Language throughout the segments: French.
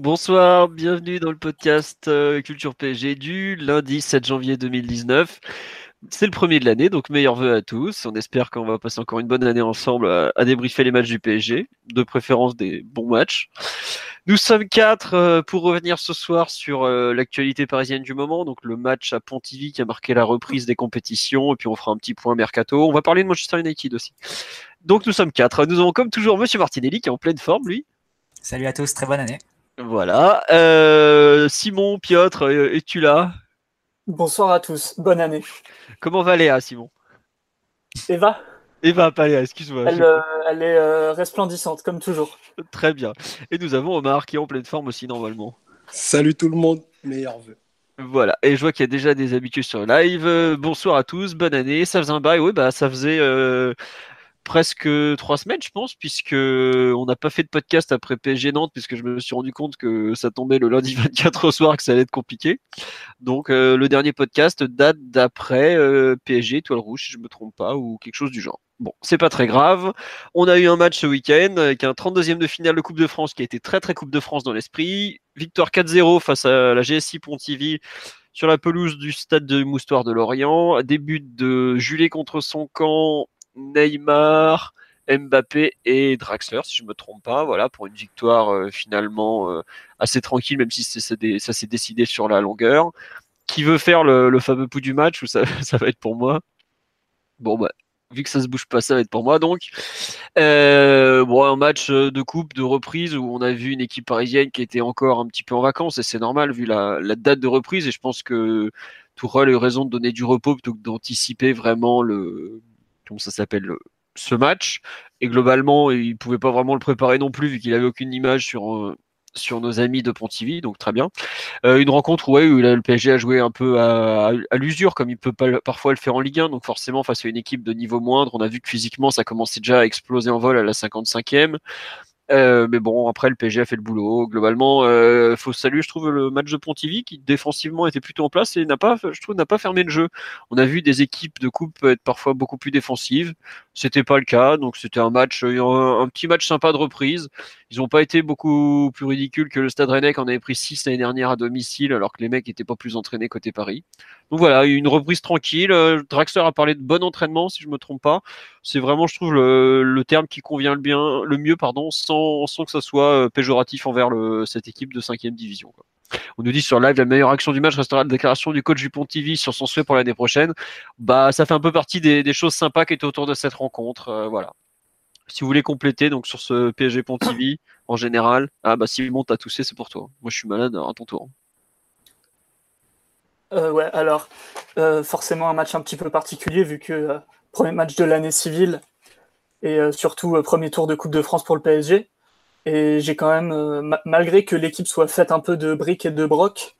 Bonsoir, bienvenue dans le podcast euh, Culture PSG du lundi 7 janvier 2019. C'est le premier de l'année, donc meilleurs vœux à tous. On espère qu'on va passer encore une bonne année ensemble à, débriefer les matchs du PSG, de préférence des bons matchs. Nous sommes quatre euh, pour revenir ce soir sur euh, l'actualité parisienne du moment, donc le match à Pontivy qui a marqué la reprise des compétitions, et puis on fera un petit point mercato. On va parler de Manchester United aussi. Donc nous sommes quatre. Nous avons comme toujours Monsieur Martinelli qui est en pleine forme, lui. Salut à tous, très bonne année. Voilà. Euh, Simon, Piotr, euh, es-tu là? Bonsoir à tous, bonne année. Comment va Léa, Simon? Eva, Eva, pas Léa, excuse-moi. elle, euh, elle est euh, resplendissante comme toujours. Très bien. Et nous avons Omar qui est en pleine forme aussi normalement. Salut tout le monde, meilleurs vœux. Voilà, et je vois qu'il y a déjà des habitués sur le live. Euh, bonsoir à tous, bonne année. Ça faisait un bail, oui, bah ça faisait euh, presque trois semaines, je pense, puisque on n'a pas fait de podcast après PSG Nantes, puisque je me suis rendu compte que ça tombait le lundi 24 au soir, que ça allait être compliqué. Donc euh, le dernier podcast date d'après euh, PSG Étoile Rouge, si je me trompe pas, ou quelque chose du genre. Bon, c'est pas très grave. On a eu un match ce week-end avec un 32e de finale de Coupe de France qui a été très très Coupe de France dans l'esprit. Victoire 4-0 face à la GSI Pontivy sur la pelouse du stade de Moustoir de Lorient. Début de Julet contre son camp, Neymar, Mbappé et Draxler, si je me trompe pas. Voilà, pour une victoire euh, finalement euh, assez tranquille, même si ça, s'est décidé sur la longueur. Qui veut faire le, fameux pouls du match ça, va être pour moi? Bon, bah, vu que ça se bouge pas, ça va être pour moi donc. Euh, bon, un match de coupe, de reprise où on a vu une équipe parisienne qui était encore un petit peu en vacances et c'est normal vu la, la date de reprise et je pense que Tourelle a eu raison de donner du repos plutôt que d'anticiper vraiment le ça s'appelle le- ce match et globalement il pouvait pas vraiment le préparer non plus vu qu'il avait aucune image sur euh, sur nos amis de Pontivy donc très bien euh, une rencontre où le PSG a joué un peu à, l'usure, comme il peut pas, parfois le faire en Ligue 1. Donc forcément, face à une équipe de niveau moindre, on a vu que physiquement, ça commençait déjà à exploser en vol à la 55e. Euh, mais bon, après, le PSG a fait le boulot. Globalement, euh, faut saluer, je trouve, le match de Pontivy qui défensivement était plutôt en place et n'a pas, je trouve, n'a pas fermé le jeu. On a vu des équipes de coupe être parfois beaucoup plus défensives. C'était pas le cas, donc c'était un match, euh, un, petit match sympa de reprise. Ils n'ont pas été beaucoup plus ridicules que le Stade Rennais qui avait pris 6 l'année dernière à domicile, alors que les mecs n'étaient pas plus entraînés côté Paris. Donc voilà, une reprise tranquille. Euh, Draxler a parlé de bon entraînement, si je me trompe pas. C'est vraiment, je trouve, le, le terme qui convient le bien, le mieux, pardon, sans, sans que ça soit euh, péjoratif envers cette équipe de 5 division. On nous dit sur live la meilleure action du match restera la déclaration du coach du Pontivy sur son souhait pour l'année prochaine. Bah, ça fait un peu partie des, choses sympas qui étaient autour de cette rencontre. Euh, voilà. Si vous voulez compléter donc sur ce PSG Pontivy en général, ah bah Simon t'as toussé, c'est pour toi. Moi je suis malade, à ton tour. Ouais, alors, euh, forcément un match un petit peu particulier vu que premier match de l'année civile et euh, surtout euh, premier tour de Coupe de France pour le PSG. Et j'ai quand même, euh, ma- malgré que l'équipe soit faite un peu de briques et de broc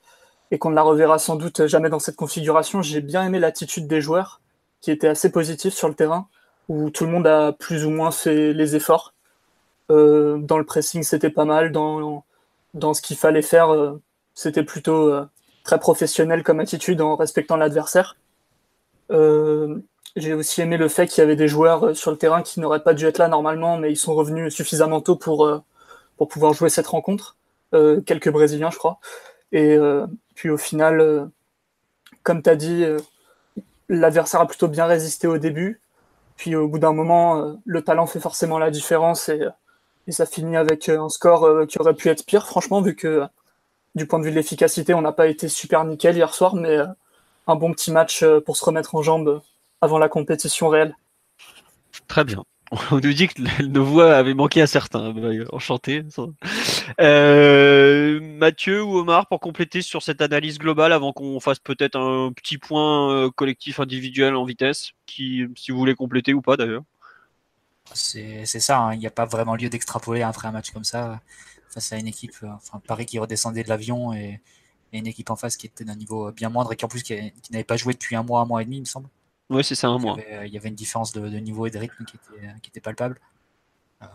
et qu'on ne la reverra sans doute jamais dans cette configuration, j'ai bien aimé l'attitude des joueurs qui était assez positive sur le terrain où tout le monde a plus ou moins fait les efforts. Euh, dans le pressing, c'était pas mal. Dans, dans ce qu'il fallait faire, euh, c'était plutôt euh, très professionnel comme attitude en respectant l'adversaire. J'ai aussi aimé le fait qu'il y avait des joueurs euh, sur le terrain qui n'auraient pas dû être là normalement, mais ils sont revenus suffisamment tôt pour, euh, pour pouvoir jouer cette rencontre. Euh, quelques Brésiliens, je crois. Et euh, puis au final, euh, comme tu as dit, l'adversaire a plutôt bien résisté au début. Puis au bout d'un moment, le talent fait forcément la différence et, et ça finit avec un score qui aurait pu être pire, franchement, vu que du point de vue de l'efficacité, on n'a pas été super nickel hier soir, mais un bon petit match pour se remettre en jambes avant la compétition réelle. Très bien. On nous dit que nos voix avaient manqué à certains. Bah, enchanté. Euh, Mathieu ou Omar, pour compléter sur cette analyse globale, avant qu'on fasse peut-être un petit point euh, collectif individuel en vitesse, qui, si vous voulez compléter ou pas d'ailleurs. C'est ça, hein. il n'y a pas vraiment lieu d'extrapoler après un match comme ça face à une équipe, euh, enfin Paris qui redescendait de l'avion et, une équipe en face qui était d'un niveau bien moindre et qui en plus qui, n'avait pas joué depuis un mois, un mois et demi, il me semble. Oui, c'est ça, un mois. Il y, avait, une différence de, niveau et de rythme qui était, qui était palpable. Euh,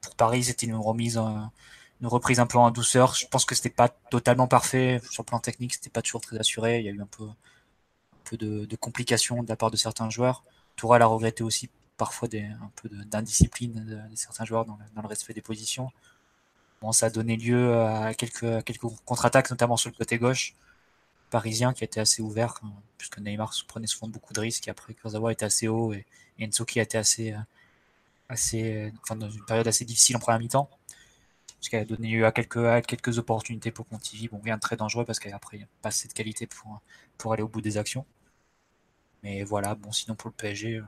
pour Paris, c'était une remise, une reprise un peu en douceur. Je pense que c'était pas totalement parfait sur le plan technique, c'était pas toujours très assuré. Il y a eu un peu, un peu de, complications de la part de certains joueurs. Tourelle a regretté aussi parfois des, un peu d'indiscipline de, certains joueurs dans le, respect des positions. Bon, ça a donné lieu à quelques, quelques contre-attaques, notamment sur le côté gauche parisien qui a été assez ouvert, hein, puisque Neymar prenait souvent beaucoup de risques. Et après, Kurzawa était assez haut et, et Enzoki a été assez, euh, assez, enfin, dans une période assez difficile en première mi-temps. Ce qui a donné lieu à quelques, quelques opportunités pour Pontivy. Bon, rien de très dangereux parce qu'après, il n'y a pas assez de qualité pour, aller au bout des actions. Mais voilà, bon, sinon pour le PSG, euh,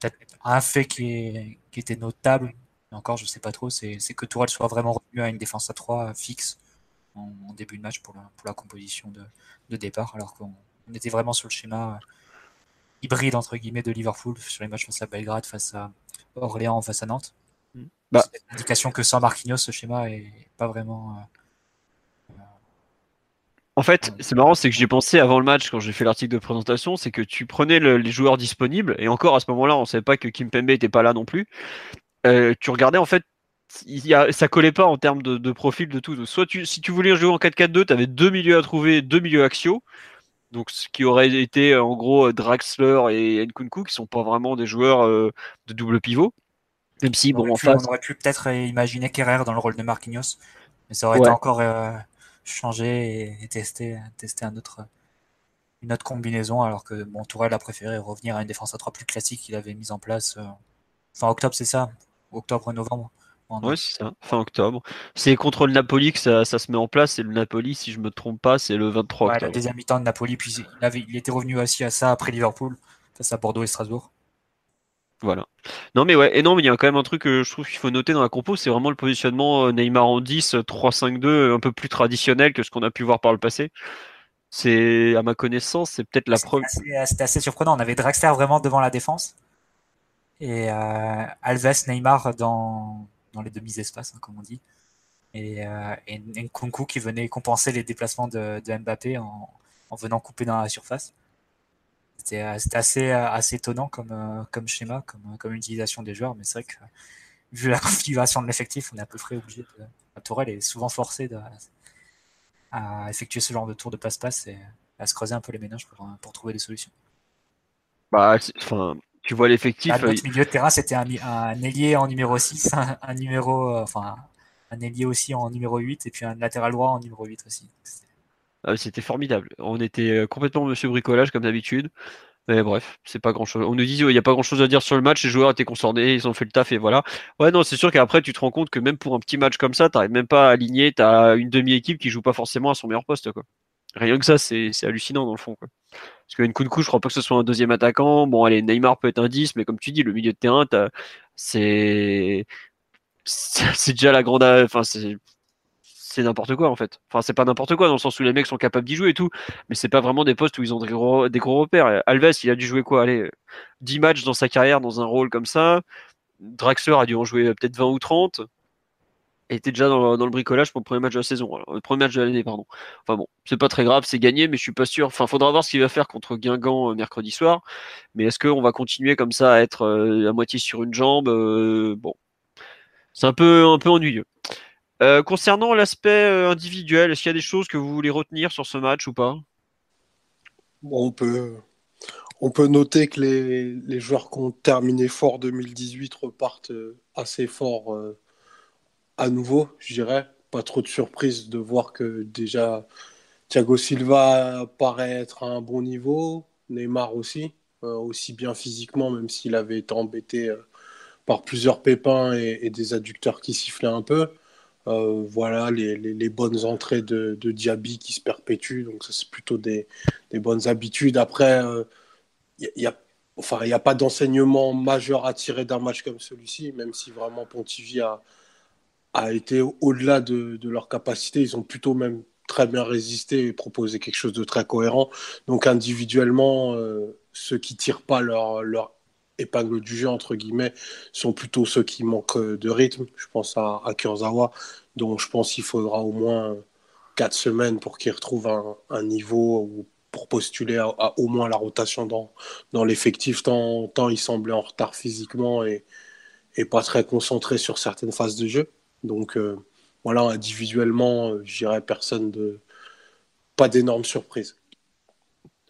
peut-être un fait qui, qui était notable, encore je sais pas trop, c'est que Tourelle soit vraiment revenu à une défense à 3 fixe en, début de match pour la, pour la composition de, de départ, alors qu'on était vraiment sur le schéma euh, hybride entre guillemets de Liverpool sur les matchs face à Belgrade, face à Orléans, face à Nantes. Mm. Bah, c'est l'indication que sans Marquinhos, ce schéma est pas vraiment euh, en fait, c'est marrant, c'est que j'y ai pensé avant le match quand j'ai fait l'article de présentation, c'est que tu prenais les joueurs disponibles, et encore à ce moment-là, on ne savait pas que Kim Pembe n'était pas là non plus. Euh, tu regardais en fait, y a, ça collait pas en termes de, profil de tout. Soit tu, si tu voulais jouer en 4-4-2, tu avais deux milieux à trouver, deux milieux axiaux. Donc ce qui aurait été en gros Draxler et Nkunku, qui sont pas vraiment des joueurs euh, de double pivot. Même si, bon, en face. On aurait pu peut-être imaginer Kerrer dans le rôle de Marquinhos, mais ça aurait été encore. Euh, changer et, tester, tester un autre, une autre combinaison, alors que bon, Tourelle a préféré revenir à une défense à 3 plus classique qu'il avait mise en place euh, fin octobre, c'est ça? Octobre-novembre Oui, c'est ça, fin octobre. C'est contre le Napoli que ça, ça, se met en place, et le Napoli, si je me trompe pas, c'est le 23 octobre. la deuxième mi-temps de Napoli, puis il, avait, il était revenu aussi à ça après Liverpool, face à Bordeaux et Strasbourg. Voilà. Non mais ouais, et non mais il y a quand même un truc que je trouve qu'il faut noter dans la compo, c'est vraiment le positionnement euh, Neymar en 10, 3-5-2, euh, un peu plus traditionnel que ce qu'on a pu voir par le passé. C'est à ma connaissance, c'est peut-être la preuve. Euh, c'était assez, surprenant. On avait Draxler vraiment devant la défense et Alves, Neymar dans, dans les demi-espaces, hein, comme on dit, et, euh, et Nkunku qui venait compenser les déplacements de, Mbappé en, en venant couper dans la surface. Euh, c'était assez, euh, assez étonnant comme, euh, comme schéma, comme, comme utilisation des joueurs, mais c'est vrai que vu la configuration de l'effectif, on est à peu près obligé de. Tourelle est souvent forcé de, à effectuer ce genre de tour de passe-passe et à se creuser un peu les ménages pour, pour trouver des solutions. Bah, enfin, tu vois l'effectif. Notre milieu de terrain, c'était un, un, ailier en numéro 6, un, numéro, enfin, un ailier aussi en numéro 8 et puis un latéral droit en numéro 8 aussi. Ah, c'était formidable. On était euh, complètement monsieur bricolage comme d'habitude. Mais bref, c'est pas grand chose. On nous dit, il n'y a pas grand chose à dire sur le match, les joueurs étaient concernés, ils ont fait le taf et voilà. Ouais, non, c'est sûr qu'après, tu te rends compte que même pour un petit match comme ça, t'arrives même pas à aligner, t'as une demi-équipe qui joue pas forcément à son meilleur poste, quoi. Rien que ça, c'est hallucinant dans le fond, quoi. Parce de coup, je crois pas que ce soit un deuxième attaquant. Bon, allez, Neymar peut être un 10, mais comme tu dis, le milieu de terrain, c'est. Déjà la grande. Enfin, c'est n'importe quoi en fait. Enfin, c'est pas n'importe quoi dans le sens où les mecs sont capables d'y jouer et tout, mais c'est pas vraiment des postes où ils ont des gros, repères. Alves, il a dû jouer quoi Allez, 10 matchs dans sa carrière dans un rôle comme ça. Draxler a dû en jouer peut-être 20 ou 30. Était déjà dans, le bricolage pour le premier match de la saison, le premier match de l'année, pardon. Enfin bon, c'est pas très grave, c'est gagné, mais je suis pas sûr. Enfin, faudra voir ce qu'il va faire contre Guingamp euh, mercredi soir. Mais est-ce qu'on va continuer comme ça à être euh, à moitié sur une jambe euh, Bon, c'est un peu, un peu ennuyeux. Concernant l'aspect individuel, est-ce qu'il y a des choses que vous voulez retenir sur ce match ou pas? On, peut, on peut noter que les, les, joueurs qui ont terminé fort 2018 repartent assez fort à nouveau, je dirais. Pas trop de surprise de voir que déjà Thiago Silva paraît être à un bon niveau, Neymar aussi, aussi bien physiquement, même s'il avait été embêté par plusieurs pépins et, des adducteurs qui sifflaient un peu. Euh, voilà, les, les, bonnes entrées de, Diaby qui se perpétuent. Donc, ça, c'est plutôt des, bonnes habitudes. Après, il euh, n'y a, enfin, a pas d'enseignement majeur à tirer d'un match comme celui-ci, même si vraiment Pontivy a, a été au-delà de, de, leur capacité. Ils ont plutôt même très bien résisté et proposé quelque chose de très cohérent. Donc, individuellement, euh, ceux qui tirent pas leur, épingle du jeu, entre guillemets, sont plutôt ceux qui manquent de rythme. Je pense à, à Kurzawa, dont je pense qu'il faudra au moins quatre semaines pour qu'il retrouve un, niveau ou pour postuler à, au moins la rotation dans, l'effectif, tant, il semblait en retard physiquement et pas très concentré sur certaines phases de jeu. Donc euh, voilà, individuellement, je dirais personne de. pas d'énormes surprises.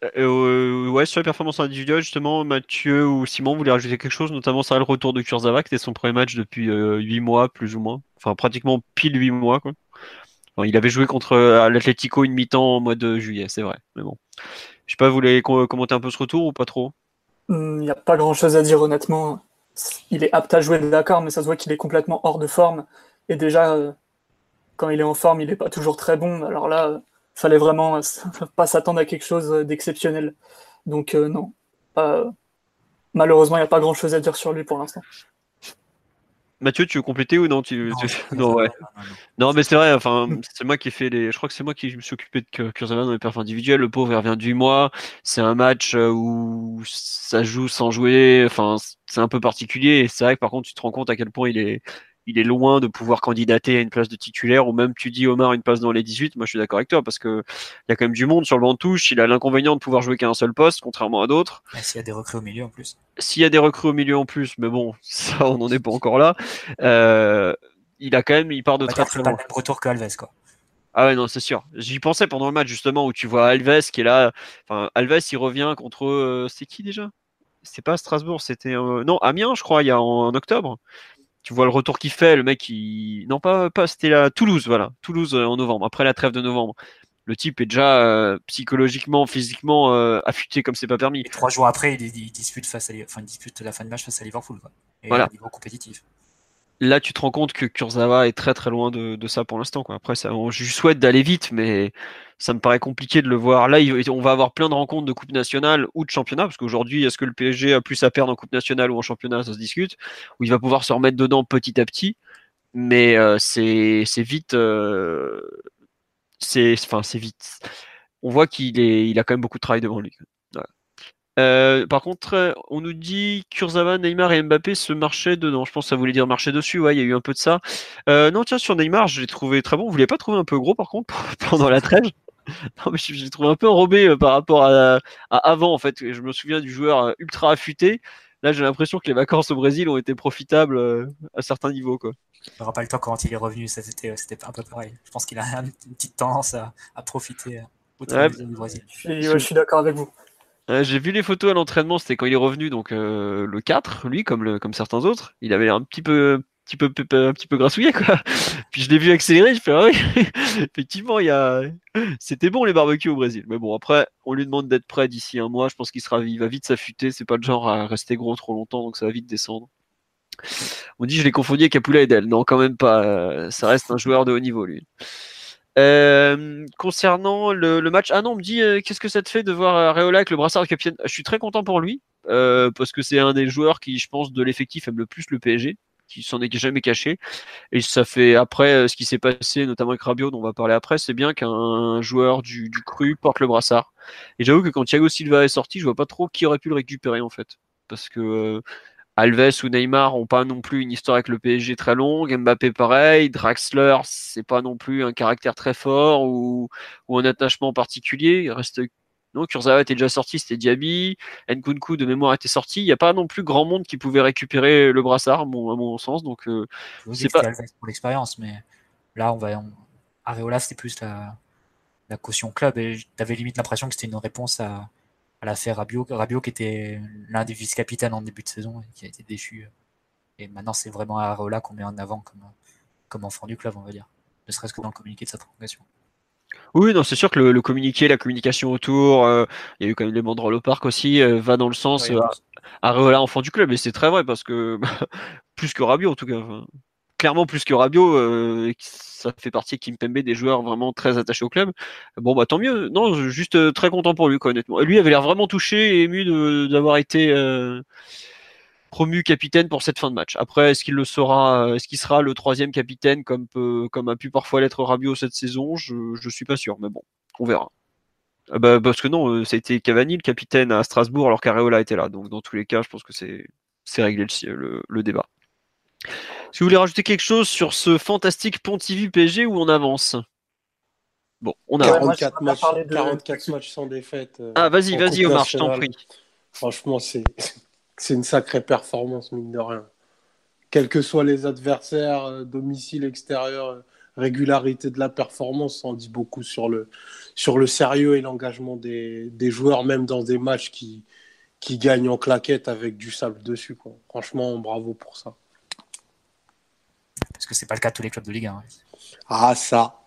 Euh, euh, ouais, sur les performances individuelles, justement, Mathieu ou Simon voulaient rajouter quelque chose, notamment ça le retour de Kurzawa, qui était son premier match depuis 8 mois, plus ou moins. Enfin, pratiquement pile 8 mois, quoi. il avait joué contre l'Atletico une mi-temps au mois de juillet, c'est vrai. Mais bon. Je sais pas, vous voulez commenter un peu ce retour ou pas trop? Il n'y a pas grand chose à dire, honnêtement il est apte à jouer, d'accord, mais ça se voit qu'il est complètement hors de forme. Et déjà, euh, quand il est en forme, il n'est pas toujours très bon. Alors là, il euh, fallait vraiment euh, pas s'attendre à quelque chose d'exceptionnel. Donc non, malheureusement, il n'y a pas grand-chose à dire sur lui pour l'instant. Mathieu, tu veux compléter ou non tu, non, ouais. non, mais c'est vrai. Enfin, c'est moi qui ai fait les. Je crois que c'est moi qui me suis occupé de Kurzawa dans les perfs individuels. Le pauvre, il revient du mois. C'est un match où ça joue sans jouer. Enfin, c'est un peu particulier. Et c'est vrai que par contre, tu te rends compte à quel point il est il est loin de pouvoir candidater à une place de titulaire ou même tu dis Omar une place dans les 18. Moi, je suis d'accord avec toi parce que il y a quand même du monde sur le banc de touche. Il a l'inconvénient de pouvoir jouer qu'à un seul poste, contrairement à d'autres. S'il y a des recrues au milieu en plus. S'il y a des recrues au milieu en plus, mais bon, ça, on n'en est pas encore là. Euh, il a quand même, il part de très très loin. Pas le retour que Alves, quoi. Ah ouais, non, c'est sûr. J'y pensais pendant le match, justement, où tu vois Alves qui est là. Enfin, Alves, il revient contre. Euh, c'est qui déjà? C'est pas Strasbourg, c'était. Euh, non, Amiens, je crois, il y a en octobre tu vois le retour qu'il fait, le mec, il... non pas, pas c'était la Toulouse, voilà, Toulouse euh, en novembre, après la trêve de novembre. Le type est déjà euh, psychologiquement, physiquement euh, affûté comme c'est pas permis. Et trois jours après, il, dispute face à, enfin, il dispute la fin de match face à Liverpool, quoi. Et voilà. niveau compétitif là, tu te rends compte que Kurzawa est très très loin de, ça pour l'instant. Après, ça, je lui souhaite d'aller vite, mais ça me paraît compliqué de le voir. Là, on va avoir plein de rencontres de Coupe nationale ou de championnat, parce qu'aujourd'hui, est-ce que le PSG a plus à perdre en Coupe nationale ou en championnat? Ça se discute. Où il va pouvoir se remettre dedans petit à petit. Mais euh, c'est vite. Euh, c'est enfin, vite. On voit qu'il il a quand même beaucoup de travail devant lui. Euh, par contre, euh, on nous dit Kurzawa, Neymar et Mbappé se marchaient dedans. Je pense que ça voulait dire marcher dessus. Ouais, il y a eu un peu de ça. Euh, non, tiens, sur Neymar, je l'ai trouvé très bon. Vous l'avez pas trouvé un peu gros par contre pendant la trêve? Non, mais je l'ai trouvé un peu enrobé par rapport à, avant en fait. Je me souviens du joueur ultra affûté. Là, j'ai l'impression que les vacances au Brésil ont été profitables à certains niveaux. Quoi. Je me rappelle le temps quand il est revenu, ça c'était, un peu pareil. Je pense qu'il a une petite tendance à, profiter autant du Brésil. je suis d'accord avec vous. Euh, j'ai vu les photos à l'entraînement, c'était quand il est revenu, donc euh, le 4, lui, comme, comme certains autres. Il avait un petit peu, petit peu, un petit peu grassouillé, quoi. Puis je l'ai vu accélérer, je fais, ah oui, effectivement, a... c'était bon les barbecues au Brésil. Mais bon, après, on lui demande d'être prêt d'ici un mois. Je pense qu'il sera, il va vite s'affûter. C'est pas le genre à rester gros trop longtemps, donc ça va vite descendre. On dit, je l'ai confondu avec Apula Edel. Non, quand même pas. Ça reste un joueur de haut niveau, lui. Euh, concernant le, match, ah non, on me dit euh, qu'est-ce que ça te fait de voir Areola avec le brassard de capitaine? Je suis très content pour lui euh, parce que c'est un des joueurs qui, je pense, de l'effectif aime le plus le PSG, qui s'en est jamais caché. Et ça fait après ce qui s'est passé, notamment avec Rabiot, dont on va parler après, c'est bien qu'un joueur du, du, cru porte le brassard. Et j'avoue que quand Thiago Silva est sorti, je vois pas trop qui aurait pu le récupérer en fait, parce que Alves ou Neymar ont pas non plus une histoire avec le PSG très longue. Mbappé pareil. Draxler, c'est pas non plus un caractère très fort ou, un attachement particulier. Il reste non, Kurzawa était déjà sorti, c'était Diaby. Nkunku de mémoire était sorti. Il n'y a pas non plus grand monde qui pouvait récupérer le brassard, à mon, sens. Donc, euh, c'est pas pour l'expérience, mais là, on va. Areola, c'était plus la, la caution club et tu avais limite l'impression que c'était une réponse à, à l'affaire Rabiot, Rabiot qui était l'un des vice-capitaines en début de saison et qui a été déchu. Et maintenant, c'est vraiment Areola qu'on met en avant comme, comme enfant du club, on va dire. Ne serait-ce que dans le communiqué de sa prolongation. Oui, non, c'est sûr que le, communiqué, la communication autour, euh, il y a eu quand même les banderoles au parc aussi, euh, va dans le sens euh, Areola enfant du club. Et c'est très vrai parce que, plus que Rabiot en tout cas clairement plus que Rabiot, euh, ça fait partie Kimpembe des joueurs vraiment très attachés au club. Bon bah tant mieux. Non, juste euh, très content pour lui quoi, honnêtement. lui avait l'air vraiment touché et ému d'avoir été euh, promu capitaine pour cette fin de match. Après, est-ce qu'il le sera, est-ce qu'il sera le troisième capitaine comme comme a pu parfois l'être Rabiot cette saison? Je je suis pas sûr, mais bon, on verra. Ah bah, parce que non, c'était Cavani le capitaine à Strasbourg alors qu'Areola était là. Donc dans tous les cas, je pense que c'est réglé le, débat. Si vous voulez rajouter quelque chose sur ce fantastique Pontivy PSG où on avance Bon, on a 44, matchs, 44 matchs sans défaite. ah, vas-y, vas-y, Omar, je t'en prie. Franchement, c'est une sacrée performance, mine de rien. Quels que soient les adversaires, domicile, extérieur, régularité de la performance, ça en dit beaucoup sur le, sur le sérieux et l'engagement des, des, joueurs, même dans des matchs qui, qui gagnent en claquette avec du sable dessus. Quoi. Franchement, bravo pour ça. Parce que c'est pas le cas de tous les clubs de Ligue 1. Hein. Ah, ça.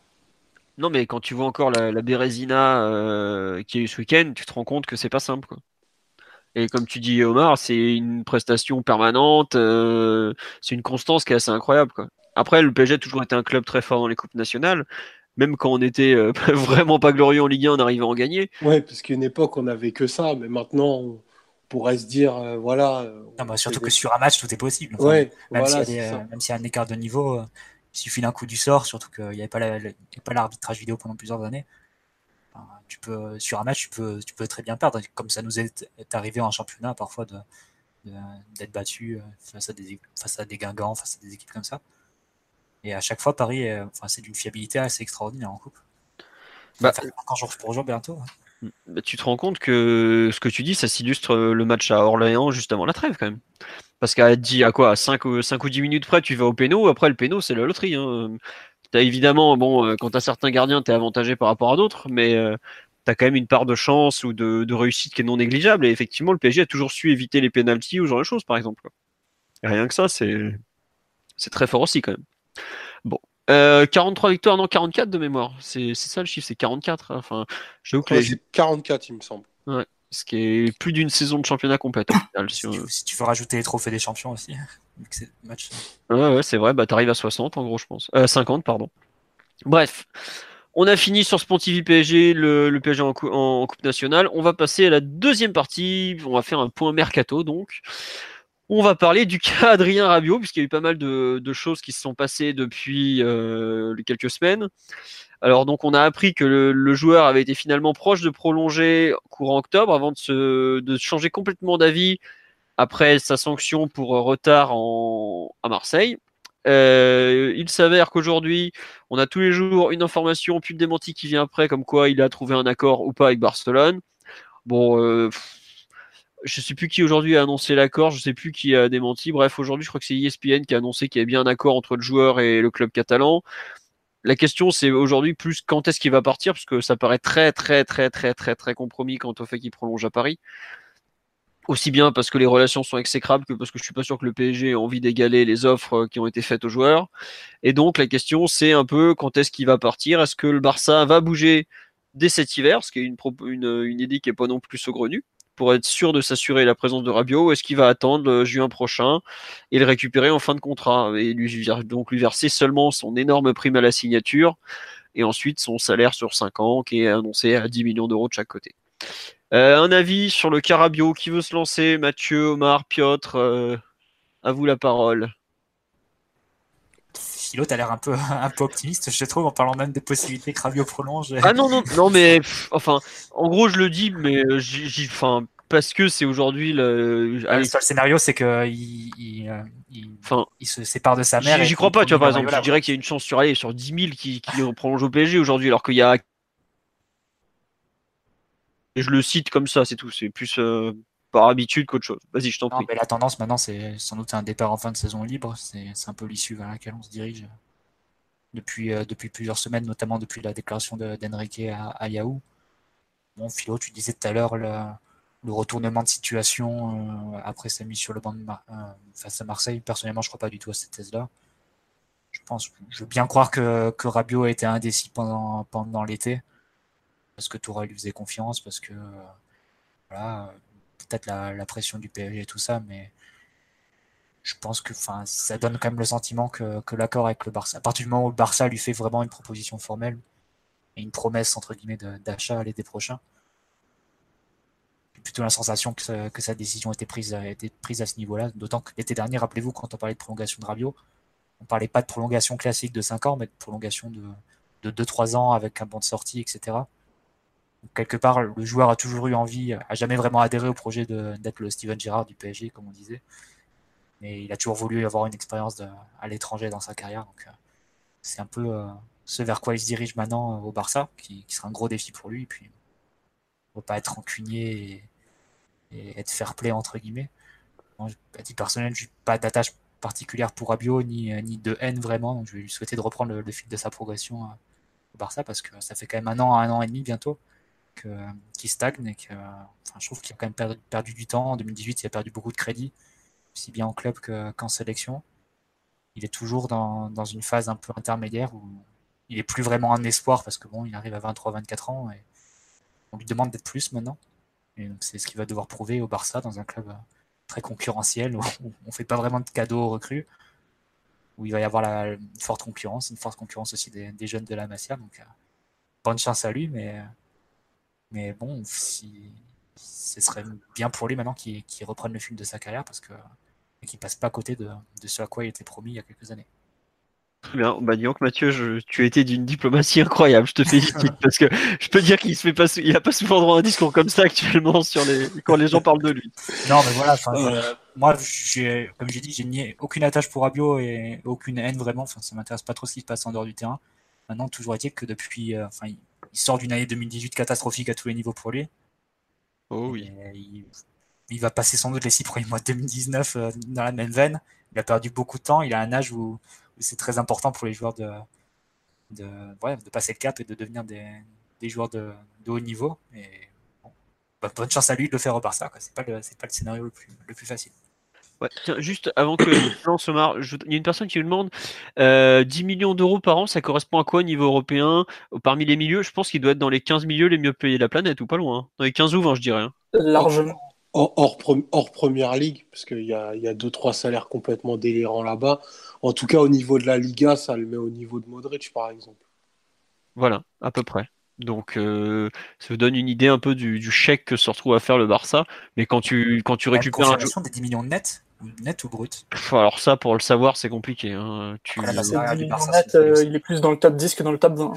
Non, mais quand tu vois encore la, la Bérésina euh, qui est eu ce week-end, tu te rends compte que c'est pas simple. Quoi. Et comme tu dis, Omar, c'est une prestation permanente, euh, c'est une constance qui est assez incroyable. Quoi. Après, le PSG a toujours été un club très fort dans les coupes nationales. Même quand on était euh, vraiment pas glorieux en Ligue 1, on arrivait à en gagner. Ouais, parce qu'une époque, on n'avait que ça. Mais maintenant, on pourrait se dire, euh, voilà. Euh, non, bah, surtout que sur un match, tout est possible. ouais, même s'il y, a un écart de niveau, il suffit d'un coup du sort, surtout qu'il n'y avait pas l'arbitrage vidéo pendant plusieurs années. tu peux, sur un match, tu peux, tu peux très bien perdre, comme ça nous est, arrivé en championnat parfois d'être battu face à des face à des Guingamp, face à des équipes comme ça. Et à chaque fois, Paris, enfin, c'est d'une fiabilité assez extraordinaire en coupe. Bah, encore jour pour jour bientôt. Bah, tu te rends compte que ce que tu dis, ça s'illustre le match à Orléans juste avant la trêve quand même. Parce qu'à à quoi à 5, ou 5 ou 10 minutes près, tu vas au péno, après le péno, c'est la loterie. Hein. Évidemment, bon, euh, quand tu as certains gardiens, tu es avantagé par rapport à d'autres, mais euh, tu as quand même une part de chance ou de, réussite qui est non négligeable. Et effectivement, le PSG a toujours su éviter les pénalties ou ce genre de choses, par exemple. rien que ça, c'est très fort aussi quand même. Bon. 43 euh, victoires, non 44 de mémoire. C'est ça le chiffre, c'est 44. Hein. Enfin, je que 44, il me semble. Ouais. Ce qui est plus d'une saison de championnat complète. si, tu, veux rajouter les trophées des champions aussi. Match. Ouais, ouais c'est vrai. Bah, t'arrives à 60 en gros, je pense. Euh, 50, pardon. Bref. On a fini sur Spontivy PSG, le, le PSG en, en, Coupe nationale. On va passer à la deuxième partie. On va faire un point mercato donc. On va parler du cas Adrien Rabiot, puisqu'il y a eu pas mal de, choses qui se sont passées depuis euh, quelques semaines. Alors donc on a appris que le, joueur avait été finalement proche de prolonger courant octobre avant de, changer complètement d'avis après sa sanction pour retard à Marseille. Euh, il s'avère qu'aujourd'hui, on a tous les jours une information puis le démenti qui vient après, comme quoi il a trouvé un accord ou pas avec Barcelone. Bon, euh, je sais plus qui aujourd'hui a annoncé l'accord, je sais plus qui a démenti. Bref, aujourd'hui, je crois que c'est ESPN qui a annoncé qu'il y avait bien un accord entre le joueur et le club catalan. La question, c'est aujourd'hui plus quand est-ce qu'il va partir, parce que ça paraît très, très, très, très, très, très compromis quant au fait qu'il prolonge à Paris. Aussi bien parce que les relations sont exécrables que parce que je suis pas sûr que le PSG ait envie d'égaler les offres qui ont été faites aux joueurs. Et donc, la question, c'est un peu quand est-ce qu'il va partir? Est-ce que le Barça va bouger dès cet hiver, ce qui est une, une, une idée qui est pas non plus saugrenue pour être sûr de s'assurer la présence de Rabiot est-ce qu'il va attendre euh, juin prochain et le récupérer en fin de contrat et lui, donc lui verser seulement son énorme prime à la signature et ensuite son salaire sur 5 ans qui est annoncé à 10 millions d'euros de chaque côté. Euh, un avis sur le Carabio qui veut se lancer? Mathieu, Omar, Piotr, euh, à vous la parole. Philo, t'as l'air un peu, un peu optimiste, je trouve, en parlant même des possibilités que Rabiot prolonge. Ah non, non, non, mais enfin, en gros, je le dis, mais euh, j'y, enfin, parce que c'est aujourd'hui le. le seul scénario, c'est que il, euh, enfin, il, se sépare de sa mère. J'y crois pas, tu vois, par exemple. Je dirais qu'il y a une chance sur, allez, sur 10 000 qui, qui prolonge au PSG aujourd'hui, alors qu'il y a. Et je le cite comme ça, c'est tout. C'est plus. Euh, par habitude qu'autre chose. Vas-y, je t'en prie. Mais la tendance maintenant, c'est sans doute un départ en fin de saison libre. C'est un peu l'issue vers laquelle on se dirige depuis, euh, depuis plusieurs semaines, notamment depuis la déclaration d'Enrique à, à, Yahoo. Bon, Philo, tu disais tout à l'heure le, le, retournement de situation euh, après sa mise sur le banc euh, face à Marseille. Personnellement, je crois pas du tout à cette thèse-là. Je pense, je veux bien croire que, que Rabiot a été indécis pendant, pendant l'été, parce que Tourelle lui faisait confiance, parce que voilà, peut-être la, pression du PSG et tout ça, mais je pense que ça donne quand même le sentiment que, l'accord avec le Barça, à partir du moment où le Barça lui fait vraiment une proposition formelle et une promesse entre guillemets d'achat à l'été prochain, plutôt la sensation que, sa décision était prise, prise à ce niveau-là. D'autant que l'été dernier, rappelez-vous, quand on parlait de prolongation de Rabiot, on parlait pas de prolongation classique de 5 ans, mais de prolongation de, de 2-3 ans avec un bon de sortie, etc. quelque part, le joueur a toujours eu envie, a jamais vraiment adhéré au projet d'être le Steven Gerrard du PSG, comme on disait. Mais il a toujours voulu avoir une expérience à l'étranger dans sa carrière. Donc, c'est un peu ce vers quoi il se dirige maintenant au Barça, qui, sera un gros défi pour lui. Et puis, ne pas être rancunier et, être fair play, entre guillemets. À titre personnel, je n'ai pas d'attache particulière pour Rabiot, ni, ni de haine vraiment. Donc, je vais lui souhaiter de reprendre le, fil de sa progression euh, au Barça, parce que ça fait quand même un an, un an et demi bientôt qu'il stagne et que enfin, je trouve qu'il a quand même perdu, du temps. En 2018, il a perdu beaucoup de crédit, aussi bien en club qu'en sélection. Il est toujours dans, une phase un peu intermédiaire où il est plus vraiment un espoir parce que bon, il arrive à 23-24 ans et on lui demande d'être plus maintenant. Et donc c'est ce qu'il va devoir prouver au Barça dans un club euh, très concurrentiel où on fait pas vraiment de cadeaux aux recrues, où il va y avoir une forte concurrence, une forte concurrence aussi des, jeunes de la Masia. Donc euh, bonne chance à lui, mais mais bon, si, ce serait bien pour lui maintenant qu'il reprenne le fil de sa carrière parce que qu'il passe pas à côté de, de ce à quoi il était promis il y a quelques années. Très bien. Bah, dis donc, Mathieu, tu as été d'une diplomatie incroyable. Je te félicite parce que je peux dire qu'il se fait pas, il a pas souvent droit à un discours comme ça actuellement sur les, quand les gens parlent de lui. Non, mais voilà. Euh, moi, j'ai, comme j'ai dit, j'ai ni aucune attache pour Abio et aucune haine vraiment. Ça m'intéresse pas trop ce qui se passe en dehors du terrain. Maintenant, toujours est-il que depuis, euh, il, sort d'une année 2018 catastrophique à tous les niveaux pour lui. Oh oui. il, va passer sans doute les six premiers mois de 2019 euh, dans la même veine. Il a perdu beaucoup de temps. Il a un âge où c'est très important pour les joueurs de, de, de passer le cap et de devenir des, des joueurs de, de, haut niveau. Et bonne chance à lui de le faire au Barça. C'est pas, le, pas le scénario le plus, le plus facile. Ouais, tiens, juste avant que je lance Omar, il y a une personne qui me demande euh, 10 millions d'euros par an, ça correspond à quoi au niveau européen? Parmi les milieux, je pense qu'il doit être dans les 15 milieux les mieux payés de la planète, ou pas loin. Hein. Dans les 15 ou 20, je dirais. Hein. Largement. Hors, hors, première ligue, parce qu'il y a, y a deux, trois salaires complètement délirants là-bas. En tout cas, au niveau de la Liga, ça le met au niveau de Modric, par exemple. Voilà, à peu près. Donc, euh, ça vous donne une idée un peu du, chèque que se retrouve à faire le Barça. Mais quand tu, quand tu récupères un des 10 millions net? Net ou brut Alors ça, pour le savoir, c'est compliqué. Hein. Tu... net, euh, il est plus dans le top 10 que dans le top 20.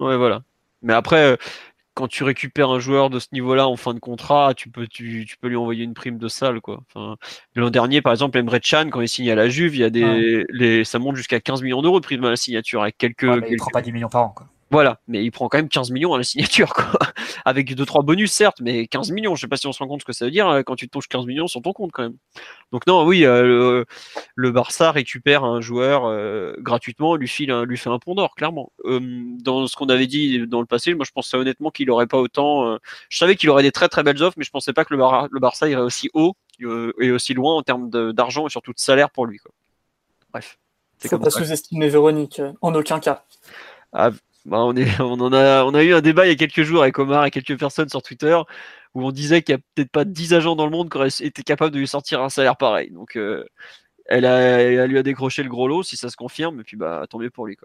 Ouais, voilà. Mais après, euh, quand tu récupères un joueur de ce niveau-là en fin de contrat, tu peux, tu, peux lui envoyer une prime de salle. Quoi. Enfin, l'an dernier, par exemple, Emre Can, quand il signe à la Juve, il y a des, les, ça monte jusqu'à 15 millions d'euros de prime à la signature avec quelques. Il prend pas 10 millions par an. Quoi. Voilà, mais il prend quand même 15 millions à la signature, quoi. Avec deux trois bonus certes, mais 15 millions. Je sais pas si on se rend compte ce que ça veut dire euh, quand tu touches 15 millions sur ton compte quand même. Donc non, oui, euh, le, Barça récupère un joueur euh, gratuitement, lui file, lui fait un pont d'or, clairement. dans ce qu'on avait dit dans le passé, moi je pensais honnêtement qu'il aurait pas autant. je savais qu'il aurait des très très belles offres, mais je pensais pas que le, le Barça irait aussi haut et aussi loin en termes d'argent et surtout de salaire pour lui. Quoi. Bref. Faut pas sous-estimer Véronique, en aucun cas. Ah, bah, on, a, eu un débat il y a quelques jours avec Omar et quelques personnes sur Twitter où on disait qu'il n'y a peut-être pas 10 agents dans le monde qui auraient été capables de lui sortir un salaire pareil. Donc, euh, elle, a, lui a décroché le gros lot si ça se confirme, et puis bah tant mieux pour lui.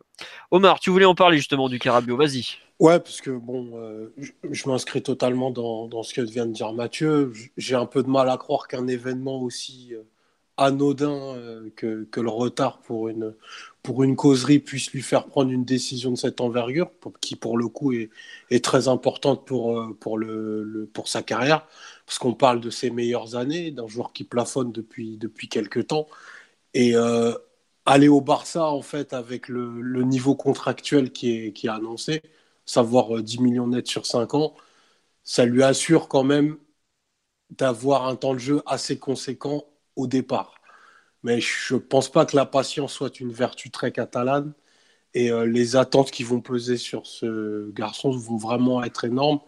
Omar, tu voulais en parler justement du Carabio, vas-y. Ouais, parce que bon, euh, je, m'inscris totalement dans, dans, ce que vient de dire Mathieu. J'ai un peu de mal à croire qu'un événement aussi euh, anodin que, que, le retard pour une, pour une causerie puisse lui faire prendre une décision de cette envergure, qui pour le coup est, très importante pour, euh, pour, le, pour sa carrière, parce qu'on parle de ses meilleures années, d'un joueur qui plafonne depuis, depuis quelques temps. Et euh, aller au Barça, en fait, avec le, niveau contractuel qui est, qui est annoncé, savoir 10 euh, millions nets sur 5 ans, ça lui assure quand même d'avoir un temps de jeu assez conséquent au départ. Mais je ne pense pas que la patience soit une vertu très catalane. Et euh, les attentes qui vont peser sur ce garçon vont vraiment être énormes.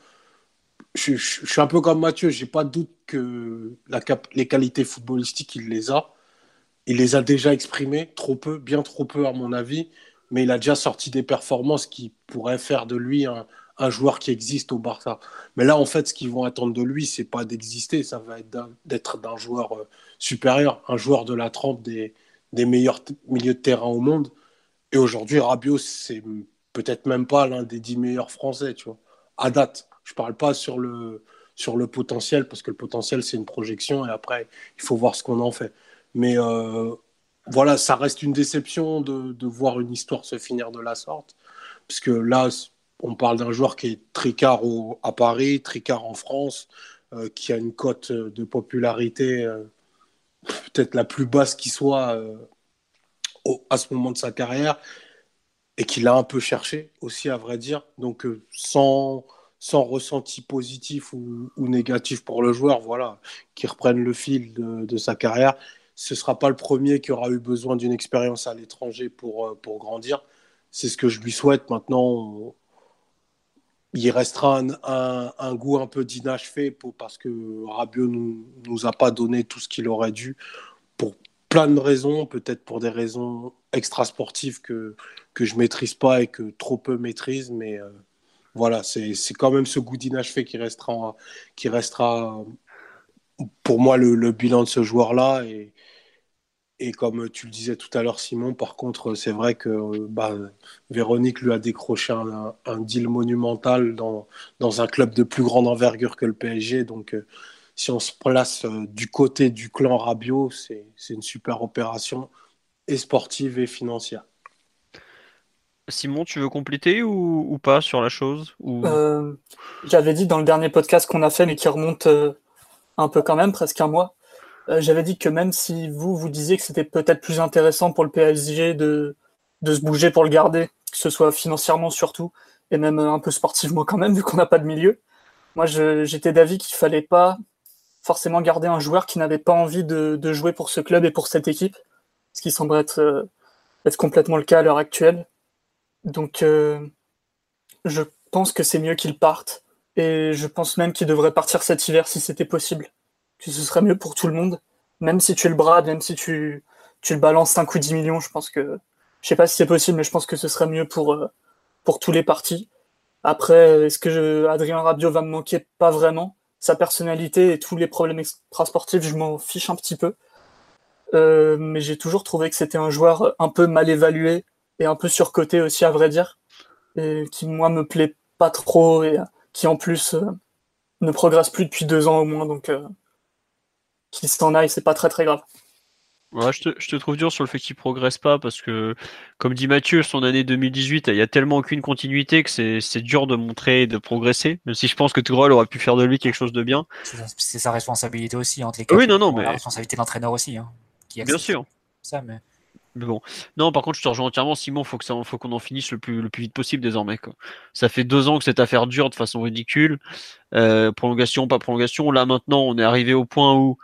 Je, suis un peu comme Mathieu, j'ai pas de doute que la les qualités footballistiques, il les a. Il les a déjà exprimées, trop peu, bien trop peu à mon avis, mais il a déjà sorti des performances qui pourraient faire de lui un, un joueur qui existe au Barça. Mais là, en fait, ce qu'ils vont attendre de lui, c'est pas d'exister, ça va être d'être d'un joueur euh, supérieur, un joueur de la trempe des, des meilleurs milieux de terrain au monde. Et aujourd'hui, Rabiot, c'est peut-être même pas l'un des dix meilleurs Français, tu vois, à date. Je parle pas sur le, sur le potentiel, parce que le potentiel, c'est une projection, et après, il faut voir ce qu'on en fait. Mais euh, voilà, ça reste une déception de, de, voir une histoire se finir de la sorte, parce que là, on parle d'un joueur qui est tricard au, à Paris, tricard en France, euh, qui a une cote de popularité euh, peut-être la plus basse qui soit euh, à ce moment de sa carrière et qu'il a un peu cherché aussi, à vrai dire. Donc, sans, sans ressenti positif ou, négatif pour le joueur, voilà, qui reprenne le fil de, de sa carrière. Ce ne sera pas le premier qui aura eu besoin d'une expérience à l'étranger pour, pour grandir. C'est ce que je lui souhaite. Maintenant, il restera un, goût un peu d'inachevé parce que Rabiot nous, nous a pas donné tout ce qu'il aurait dû pour plein de raisons, peut-être pour des raisons extrasportives que, que je maîtrise pas et que trop peu maîtrise, mais euh, voilà, c'est quand même ce goût d'inachevé qui restera, qui restera pour moi le, le bilan de ce joueur-là et, et comme tu le disais tout à l'heure, Simon, par contre, c'est vrai que bah, Véronique lui a décroché un, deal monumental dans, dans, un club de plus grande envergure que le PSG. Donc, euh, si on se place euh, du côté du clan Rabiot, c'est une super opération, et sportive et financière. Simon, tu veux compléter ou, pas sur la chose euh, J'avais dit dans le dernier podcast qu'on a fait, mais qui remonte un peu quand même, presque un mois, euh, j'avais dit que même si vous, vous disiez que c'était peut-être plus intéressant pour le PSG de, de se bouger pour le garder, que ce soit financièrement surtout, et même un peu sportivement quand même, vu qu'on n'a pas de milieu, moi j'étais d'avis qu'il fallait pas forcément garder un joueur qui n'avait pas envie de, de, jouer pour ce club et pour cette équipe, ce qui semble être, euh, être complètement le cas à l'heure actuelle. Donc euh, je pense que c'est mieux qu'il parte, et je pense même qu'il devrait partir cet hiver si c'était possible que ce serait mieux pour tout le monde. Même si tu le brades, même si tu, tu le balances 5 ou 10 millions, je pense que. Je sais pas si c'est possible, mais je pense que ce serait mieux pour, euh, pour tous les partis. Après, est-ce que je, Adrien Rabiot va me manquer? Pas vraiment. Sa personnalité et tous les problèmes extrasportifs, je m'en fiche un petit peu. Euh, mais j'ai toujours trouvé que c'était un joueur un peu mal évalué et un peu surcoté aussi, à vrai dire. Et qui, moi, me plaît pas trop et qui, en plus, euh, ne progresse plus depuis deux ans au moins. Donc, qu'il s'en aille, c'est pas très très grave. Ouais, je, te, trouve dur sur le fait qu'il progresse pas parce que, comme dit Mathieu, son année 2018, il y a tellement aucune continuité que c'est dur de montrer et de progresser. Même si je pense que Tuchel aurait pu faire de lui quelque chose de bien. C'est sa responsabilité aussi entre les Oui, non, non, mais la responsabilité de l'entraîneur aussi, hein, bien sûr. Ça, mais... bon, non, par contre, je te rejoins entièrement, Simon. Faut que ça, faut qu'on en finisse le plus, le plus vite possible désormais. Quoi. Ça fait deux ans que cette affaire dure de façon ridicule. Euh, prolongation, pas prolongation. Là, maintenant, on est arrivé au point où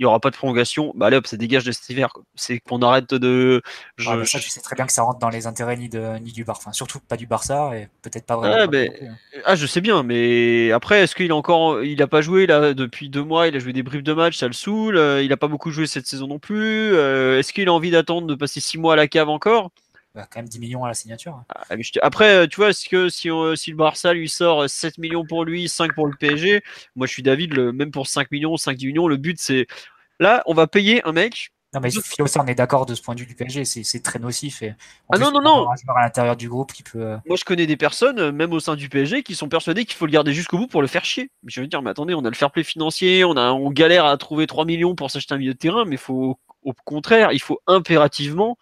il n'y aura pas de prolongation, bah allez hop, ça dégage de cet hiver. C'est qu'on arrête de. Je... Ah, ça, tu sais très bien que ça rentre dans les intérêts ni, de, ni du Barça. Enfin, surtout pas du Barça et peut-être pas vraiment. Ah, hein. ah, je sais bien, mais après, est-ce qu'il a encore. Il n'a pas joué là depuis deux mois, il a joué des briefs de match, ça le saoule. Euh, il n'a pas beaucoup joué cette saison non plus. Euh, est-ce qu'il a envie d'attendre de passer six mois à la cave encore? Bah, quand même 10 millions à la signature. Ah, après, euh, tu vois, est-ce que si, si, le Barça lui sort 7 millions pour lui, 5 pour le PSG, moi je suis David, le, même pour 5 millions, 5-10 millions, le but c'est. Là, on va payer un mec. Non, mais Philo, on est d'accord de ce point de vue du PSG, c'est très nocif. Et ah non, non, non. à l'intérieur du groupe qui peut. Euh, moi, je connais des personnes, euh, même au sein du PSG, qui sont persuadées qu'il faut le garder jusqu'au bout pour le faire chier. Mais je veux dire, mais attendez, on a le fair play financier, on, a, on galère à trouver 3 millions pour s'acheter un milieu de terrain, mais faut, au contraire, il faut impérativement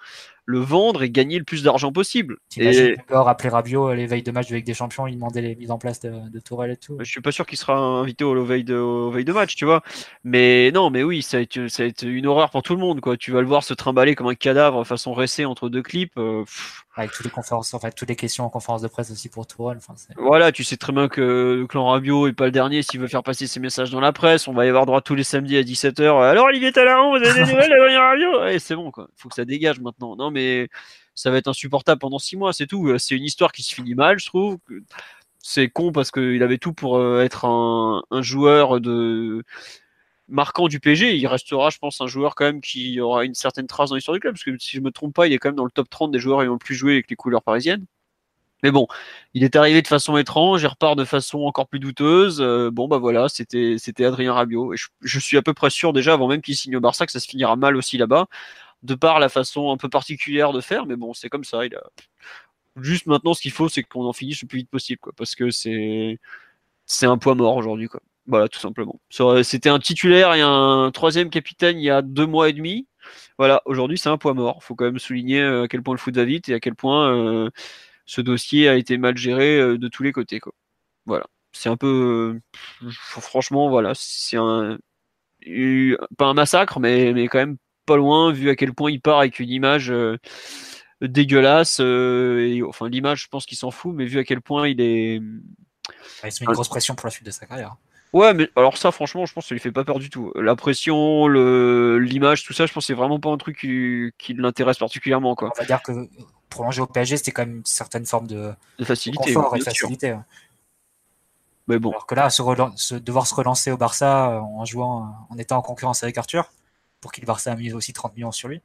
le vendre et gagner le plus d'argent possible. Et encore appeler Rabiot les veilles de match avec des champions, il demandait les mises en place de, de Tourelle et tout. Je suis pas sûr qu'il sera invité aux veilles de, de match, tu vois. Mais non, mais oui, ça va, être, ça être une horreur pour tout le monde, quoi. Tu vas le voir se trimballer comme un cadavre façon récé entre deux clips. Euh, avec toutes les conférences, toutes les questions en conférence de presse aussi pour. Enfin, voilà, tu sais très bien que le clan Rabiot est pas le dernier s'il veut faire passer ses messages dans la presse. On va y avoir droit tous les samedis à 17h. Alors Olivier Talaron, vous avez des nouvelles de Rabiot? C'est bon. Faut que ça dégage maintenant. Non, mais ça va être insupportable pendant six mois, c'est tout. C'est une histoire qui se finit mal, je trouve. C'est con parce qu'il avait tout pour euh, être un joueur de marquant du PG, il restera, je pense, un joueur quand même qui aura une certaine trace dans l'histoire du club, parce que si je me trompe pas, il est quand même dans le top 30 des joueurs ayant le plus joué avec les couleurs parisiennes. Mais bon, il est arrivé de façon étrange, il repart de façon encore plus douteuse. Euh, bon, bah voilà, c'était Adrien Rabiot. Je, suis à peu près sûr déjà, avant même qu'il signe au Barça, que ça se finira mal aussi là-bas, de par la façon un peu particulière de faire. Mais bon, c'est comme ça. Il a... Juste maintenant, ce qu'il faut, c'est qu'on en finisse le plus vite possible, parce que c'est c'est un poids mort aujourd'hui, quoi. Voilà, tout simplement. C'était un titulaire et un troisième capitaine il y a deux mois et demi. Voilà, aujourd'hui c'est un poids mort. Il faut quand même souligner euh, à quel point le foot va vite et à quel point euh, ce dossier a été mal géré de tous les côtés. Quoi. Voilà. C'est un peu. franchement, voilà. C'est un. Pas un massacre, mais, mais quand même pas loin, vu à quel point il part avec une image dégueulasse. et, enfin, l'image, je pense qu'il s'en fout, mais vu à quel point il est. il se met une grosse pression pour la suite de sa carrière. Ouais, mais alors ça, franchement, je pense que ça lui fait pas peur du tout. La pression, le, l'image, tout ça, je pense que c'est vraiment pas un truc qui, qui l'intéresse particulièrement. Quoi. On va dire que prolonger au PSG, c'était quand même une certaine forme de, de facilité. confort et de facilité. Mais bon. Alors que là, se devoir se relancer au Barça euh, en jouant, en étant en concurrence avec Arthur, pour qu'il Barça a mis aussi 30 millions sur lui,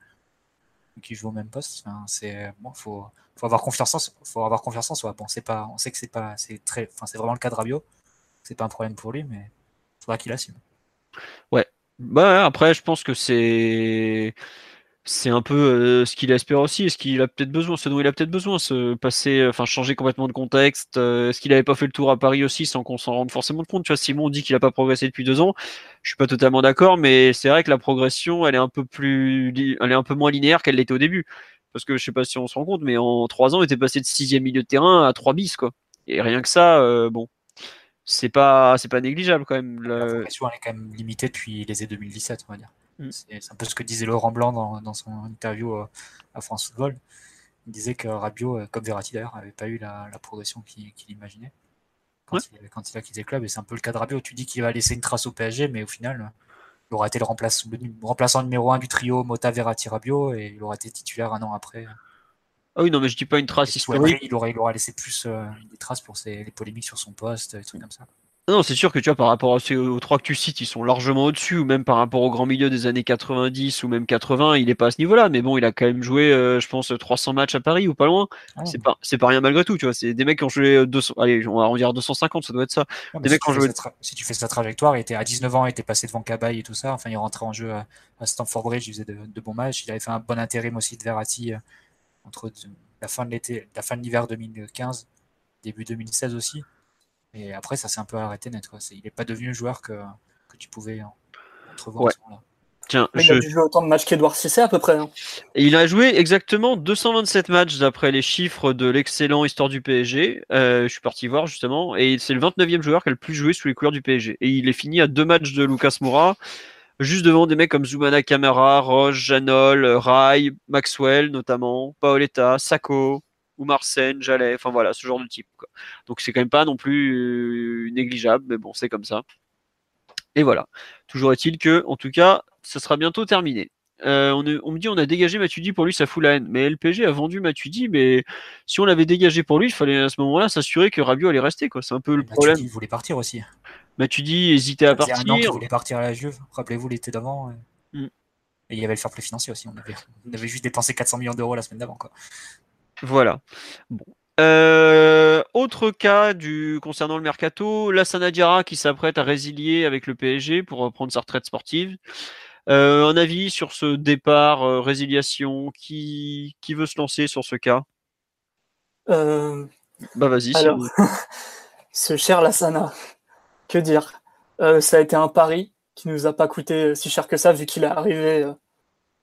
qui joue au même poste, c'est bon, faut, faut avoir confiance en, faut avoir confiance en soi. Bon, c'est pas, on sait que c'est pas, c'est très, enfin, c'est vraiment le cas de Rabiot c'est pas un problème pour lui, mais il faudra qu'il assume. Ouais. Bah, après, je pense que c'est un peu euh, ce qu'il espère aussi. Est-ce qu'il a peut-être besoin, ce dont il a peut-être besoin, se passer, enfin changer complètement de contexte. Euh, est-ce qu'il n'avait pas fait le tour à Paris aussi sans qu'on s'en rende forcément compte? Tu vois, Simon dit qu'il n'a pas progressé depuis deux ans. Je suis pas totalement d'accord, mais c'est vrai que la progression, elle est un peu plus, elle est un peu moins linéaire qu'elle l'était au début. Parce que je sais pas si on se rend compte, mais en trois ans, il était passé de sixième milieu de terrain à trois bis. Et rien que ça, euh, bon, c'est pas c'est pas négligeable quand même. La progression elle est quand même limitée depuis les années 2017, on va dire. Mm. C'est un peu ce que disait Laurent Blanc dans, dans son interview euh, à France Football. Il disait que Rabiot, euh, comme Verratti d'ailleurs, n'avait pas eu la, la progression qu'il imaginait quand, il, quand, il, a quitté le club. Et c'est un peu le cas de Rabiot. Tu dis qu'il va laisser une trace au PSG, mais au final, il aura été le, remplaçant, le remplaçant numéro 1 du trio Mota Verratti Rabiot et il aura été titulaire un an après. Ah oui, non, mais je dis pas une trace historique. il, aurait, il aura laissé plus euh, des traces pour ses, les polémiques sur son poste, des trucs comme ça. Non, c'est sûr que tu vois, par rapport aux trois que tu cites, ils sont largement au-dessus, ou même par rapport au grand milieu des années 90 ou même 80, il est pas à ce niveau-là. Mais bon, il a quand même joué, euh, je pense, 300 matchs à Paris ou pas loin. Ah c'est pas, c'est pas rien malgré tout, tu vois. C'est des mecs qui ont joué 200, allez, on va en dire 250, ça doit être ça. des si, mecs ont joué... si tu fais sa trajectoire, il était à 19 ans, il était passé devant Cabaye et tout ça. Enfin, il rentrait en jeu à, Stamford Bridge, il faisait de, de, bons matchs. Il avait fait un bon intérim aussi de Verratti euh, entre la fin de l'été, la fin de l'hiver 2015, début 2016 aussi. Et après, ça s'est un peu arrêté net. Quoi. il n'est pas devenu le joueur que, que tu pouvais entrevoir à ce moment-là. Tiens, Il a dû jouer autant de matchs qu'Edouard Cissé à peu près. Hein. Et il a joué exactement 227 matchs d'après les chiffres de l'excellent Histoire du PSG. Euh, je suis parti voir justement. Et c'est le 29e joueur qui a le plus joué sous les couleurs du PSG. Et il est fini à deux matchs de Lucas Moura juste devant des mecs comme Zumana Camara, Roche, Janol, Rai, Maxwell notamment, Paoletta, Sacco, ou Sen, Jalais, enfin voilà, ce genre de type. Donc c'est quand même pas non plus euh, négligeable, mais bon, c'est comme ça. Et voilà. Toujours est-il que, en tout cas, ça sera bientôt terminé. Euh, on, me dit on a dégagé Matuidi pour lui, ça fout la haine. Mais LPG a vendu Matuidi, mais si on l'avait dégagé pour lui, il fallait à ce moment-là s'assurer que Rabiot allait rester. C'est un peu le problème. Il voulait partir aussi. Matuidi hésitait à partir. Il voulait partir à la Juve. Rappelez-vous l'été d'avant. Mm. Et il y avait le fair play financier aussi. On avait, on avait juste dépensé 400 millions d'euros la semaine d'avant. Voilà. Bon. Euh, autre cas du, concernant le mercato, Lassana Diarra qui s'apprête à résilier avec le PSG pour prendre sa retraite sportive. Euh, un avis sur ce départ, euh, résiliation, qui, qui veut se lancer sur ce cas? Bah vas-y. ce cher Lassana, que dire? Ça a été un pari qui nous a pas coûté si cher que ça vu qu'il est arrivé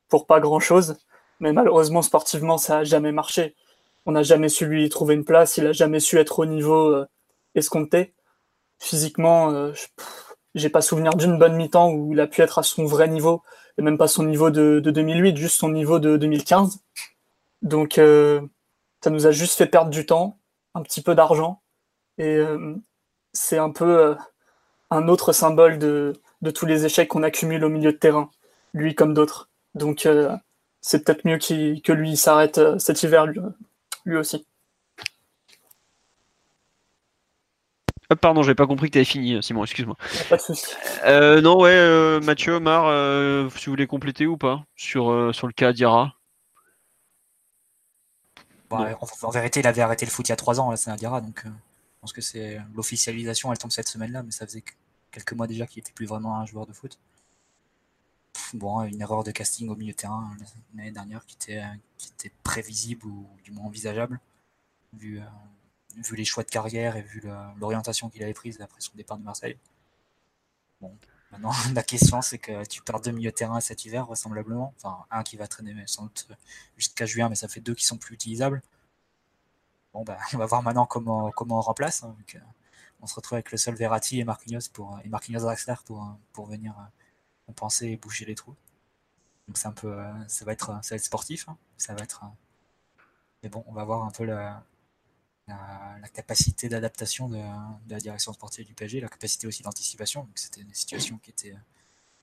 pour pas grand chose. Mais malheureusement, sportivement, ça a jamais marché on n'a jamais su lui trouver une place, il a jamais su être au niveau euh, escompté. Physiquement, euh, j'ai pas souvenir d'une bonne mi-temps où il a pu être à son vrai niveau, et même pas son niveau de, 2008, juste son niveau de 2015. Donc, euh, ça nous a juste fait perdre du temps, un petit peu d'argent, et c'est un peu un autre symbole de, de tous les échecs qu'on accumule au milieu de terrain, lui comme d'autres. Donc, c'est peut-être mieux que lui s'arrête cet hiver, lui aussi. Ah, pardon, j'avais pas compris que tu avais fini, Simon, excuse-moi. Pas de soucis. Euh, non, ouais, euh, Mathieu, Omar, euh, si vous voulez compléter ou pas sur, sur le cas Diarra en, vérité, il avait arrêté le foot il y a trois ans, là, c'est Diarra, donc pense que c'est l'officialisation, elle tombe cette semaine-là, mais ça faisait quelques mois déjà qu'il était plus vraiment un joueur de foot bon, une erreur de casting au milieu de terrain l'année dernière qui était, qui était prévisible ou du moins envisageable, vu, euh, vu les choix de carrière et vu l'orientation qu'il avait prise après son départ de Marseille. Bon, maintenant, la question, c'est que tu perds deux milieux de terrain cet hiver, vraisemblablement. Enfin, un qui va traîner sans doute jusqu'à juin, mais ça fait deux qui sont plus utilisables. Bon, bah, on va voir maintenant comment, comment on remplace. Hein, on se retrouve avec le seul Verratti et Marquinhos pour et Marquinhos Draxler pour pour venir compenser et boucher les trous. Donc c'est un peu, ça va être, ça va être sportif, hein. ça va être. Mais bon, on va voir un peu la, la, capacité d'adaptation de, la direction sportive du PSG, la capacité aussi d'anticipation. C'était une situation qui était,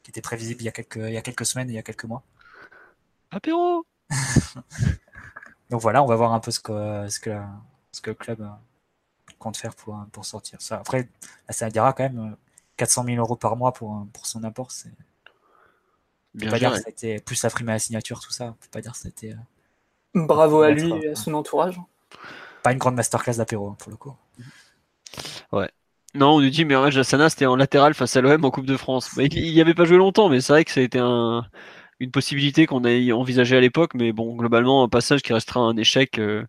qui était prévisible il y, a quelques, il y a quelques semaines, il y a quelques mois. Apéro Donc voilà, on va voir un peu ce que, ce que, ce que le club euh, compte faire pour, pour sortir ça. Après, ça dira quand même 400 euh, 000 euros par mois pour, pour son apport. C'est... On peut pas dire que ça a été plus la prime à la signature, tout ça. On peut pas dire que été. Euh, Bravo à lui et à son entourage pas une grande masterclass d'apéro, pour le coup. Ouais. Non, on nous dit, mais Jassana, c'était en latéral face à l'OM en Coupe de France. Bah, il n'y avait pas joué longtemps, mais c'est vrai que ça a été un, une possibilité qu'on a envisagée à l'époque. Mais bon, globalement, un passage qui restera un échec euh,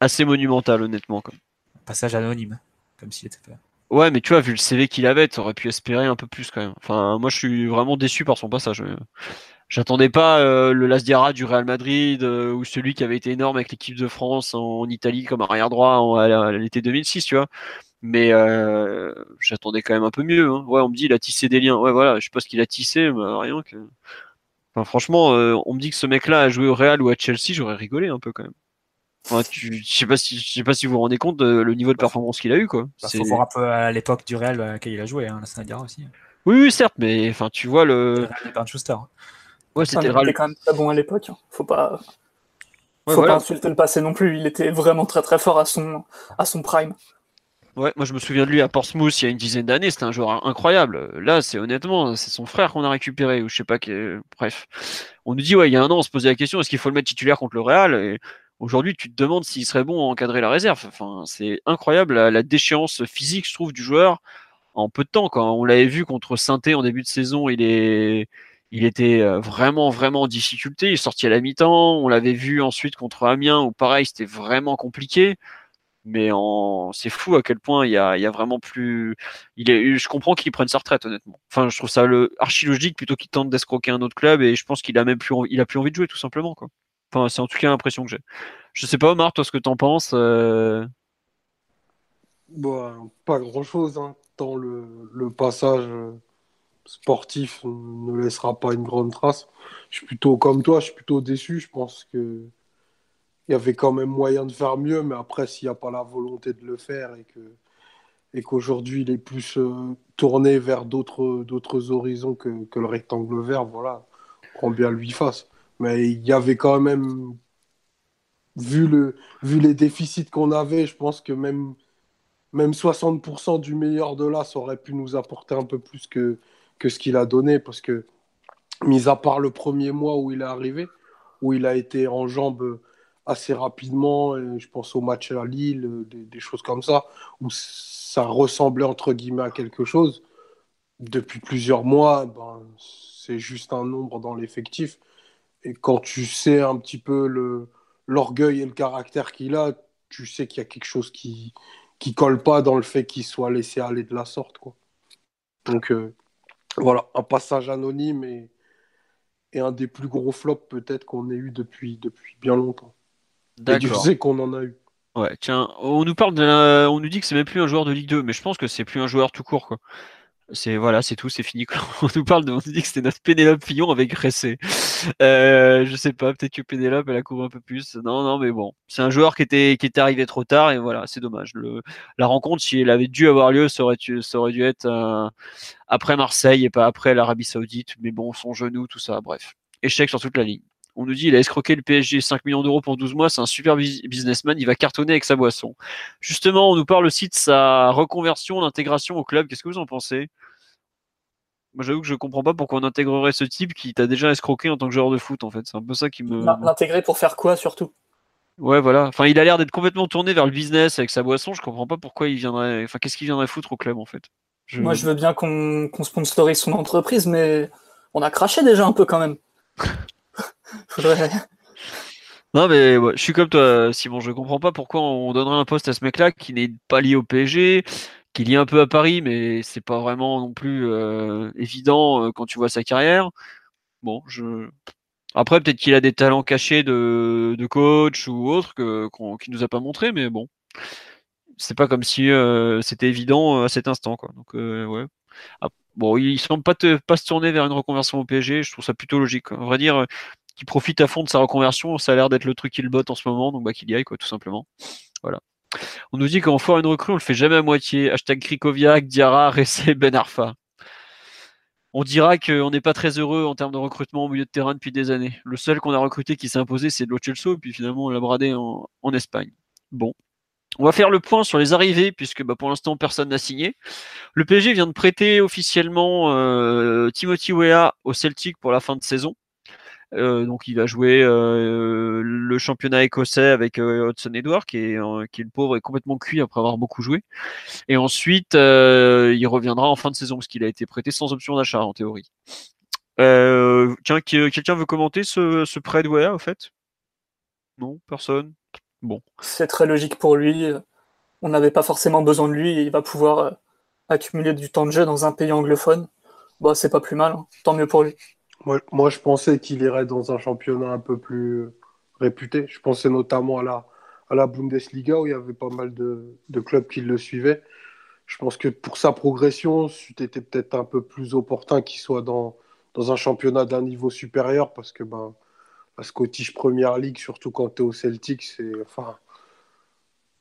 assez monumental, honnêtement. Un passage anonyme, comme s'il était pas. Ouais, mais tu vois, vu le CV qu'il avait, tu aurais pu espérer un peu plus quand même. Enfin, moi, je suis vraiment déçu par son passage. J'attendais pas euh, le Lasdiara du Real Madrid euh, ou celui qui avait été énorme avec l'équipe de France en, Italie comme arrière droit à, l'été 2006, tu vois. Mais euh, j'attendais quand même un peu mieux. Hein. Ouais, on me dit il a tissé des liens. Ouais, voilà, je sais pas ce qu'il a tissé, mais rien que. Enfin, franchement, on me dit que ce mec-là a joué au Real ou à Chelsea, j'aurais rigolé un peu quand même. Enfin, tu, je sais pas si je sais pas si vous vous rendez compte de le niveau de performance qu'il a eu quoi. Bah, faut voir un peu à l'époque du Real à laquelle il a joué, hein, la aussi. Oui, oui, certes, mais enfin, tu vois le. le Schuster. Ouais, c'était Il était quand même très bon à l'époque. Hein. Faut pas. Faut pas insulter le passé non plus. Il était vraiment très très fort à son, à son prime. Ouais, moi je me souviens de lui à Portsmouth il y a une dizaine d'années, c'était un joueur incroyable. Là, c'est honnêtement, c'est son frère qu'on a récupéré, ou je sais pas, bref. On nous dit, ouais, il y a un an, on se posait la question, est-ce qu'il faut le mettre titulaire contre le Real? Et aujourd'hui, tu te demandes s'il serait bon à encadrer la réserve. Enfin, c'est incroyable la, déchéance physique, je trouve, du joueur en peu de temps. Quand on l'avait vu contre saint en début de saison, il est il était euh, vraiment, vraiment en difficulté. Il sorti à la mi-temps. On l'avait vu ensuite contre Amiens où pareil, c'était vraiment compliqué. Mais c'est fou à quel point il y a, vraiment plus. Je comprends qu'il prenne sa retraite, honnêtement. Enfin, je trouve ça archi logique plutôt qu'il tente d'escroquer un autre club et je pense qu'il a même plus, il a plus envie de jouer tout simplement. Quoi. Enfin, c'est en tout cas l'impression que j'ai. Je sais pas, Omar, toi, ce que t'en penses euh? bah, Pas grand chose, hein, tant le, le passage euh, sportif ne laissera pas une grande trace. Je suis plutôt comme toi, je suis plutôt déçu. Je pense que il y avait quand même moyen de faire mieux, mais après, s'il n'y a pas la volonté de le faire et que et qu'aujourd'hui il est plus euh, tourné vers d'autres d'autres horizons que, que, le rectangle vert, voilà, on bien lui fasse. Mais il y avait quand même, vu, le, vu les déficits qu'on avait, je pense que même, même 60% du meilleur de là, ça aurait pu nous apporter un peu plus que, que ce qu'il a donné, parce que, mis à part le premier mois où il est arrivé, où il a été en jambes assez rapidement, et je pense au match à Lille, des, choses comme ça, où ça ressemblait entre guillemets à quelque chose. Depuis plusieurs mois, ben, c'est juste un nombre dans l'effectif. Et quand tu sais un petit peu l'orgueil et le caractère qu'il a, tu sais qu'il y a quelque chose qui qui colle pas dans le fait qu'il soit laissé aller de la sorte. Quoi. Donc, euh, voilà, un passage anonyme et, et un des plus gros flops peut-être qu'on ait eu depuis, depuis bien longtemps. Et je sais qu'on en a eu. Ouais, tiens, on nous parle de on nous dit que c'est même plus un joueur de Ligue 2, mais je pense que c'est plus un joueur tout court quoi. C'est voilà, c'est tout, c'est fini. On nous parle de, on nous dit que c'était notre Pénélope Fillon avec Ressé. Euh, je sais pas, peut-être que Pénélope elle a couru un peu plus. Non, non, mais bon, c'est un joueur qui était qui était arrivé trop tard et voilà, c'est dommage. Le, la rencontre, si elle avait dû avoir lieu, ça aurait, ça aurait dû être euh, après Marseille et pas après l'Arabie Saoudite. Mais bon, son genou, tout ça, bref, échec sur toute la ligne. On nous dit il a escroqué le PSG 5 millions d'euros pour 12 mois, c'est un super businessman, il va cartonner avec sa boisson. Justement, on nous parle aussi de sa reconversion, d'intégration au club. Qu'est-ce que vous en pensez? Moi, j'avoue que je comprends pas pourquoi on intégrerait ce type qui t'a déjà escroqué en tant que joueur de foot, en fait. C'est un peu ça qui me. L'intégrer pour faire quoi, surtout? Ouais, voilà. Enfin, il a l'air d'être complètement tourné vers le business avec sa boisson. Je comprends pas pourquoi il viendrait. Enfin, qu'est-ce qu'il viendrait foutre au club, en fait? Moi, je veux bien qu'on sponsorise son entreprise, mais on a craché déjà un peu quand même. Non, mais je suis comme toi, Simon. Je comprends pas pourquoi on donnerait un poste à ce mec-là qui n'est pas lié au PSG, qui est lié un peu à Paris, mais c'est pas vraiment non plus euh, évident euh, quand tu vois sa carrière. Bon. Après, peut-être qu'il a des talents cachés de, coach ou autre que, qu'on, qu'il nous a pas montré, mais bon, c'est pas comme si euh, c'était évident à cet instant, quoi. Donc, ouais. Ah, bon, il semble pas, se tourner vers une reconversion au PSG. Je trouve ça plutôt logique. Quoi. Vrai dire, qu'il profite à fond de sa reconversion, ça a l'air d'être le truc qui le botte en ce moment, donc bah, qu'il y aille, quoi, tout simplement. Voilà. On nous dit qu'en faire une recrue, on le fait jamais à moitié. Hashtag Krikoviak, Diarra, Ressé, Ben Arfa. On dira qu'on n'est pas très heureux en termes de recrutement au milieu de terrain depuis des années. Le seul qu'on a recruté qui s'est imposé, c'est Lo Celso, et puis finalement on l'a bradé en, en, Espagne. Bon. On va faire le point sur les arrivées, puisque bah, pour l'instant personne n'a signé. Le PSG vient de prêter officiellement euh, Timothy Weah au Celtic pour la fin de saison. Euh, donc il va jouer euh, le championnat écossais avec euh, Hudson Edward, qui est, qui est le pauvre et complètement cuit après avoir beaucoup joué. Et ensuite, il reviendra en fin de saison parce qu'il a été prêté sans option d'achat en théorie. quelqu'un veut commenter ce, ce prêt de Wea au fait? Non, personne? Bon. C'est très logique pour lui. On n'avait pas forcément besoin de lui il va pouvoir accumuler du temps de jeu dans un pays anglophone. Bah, c'est pas plus mal, hein. tant mieux pour lui. Moi, moi, je pensais qu'il irait dans un championnat un peu plus réputé. Je pensais notamment à la, à la Bundesliga où il y avait pas mal de, de clubs qui le suivaient. Je pense que pour sa progression, c'était peut-être un peu plus opportun qu'il soit dans, dans un championnat d'un niveau supérieur parce que ben, la Scottish Premier League, surtout quand tu es au Celtic, c'est. Enfin,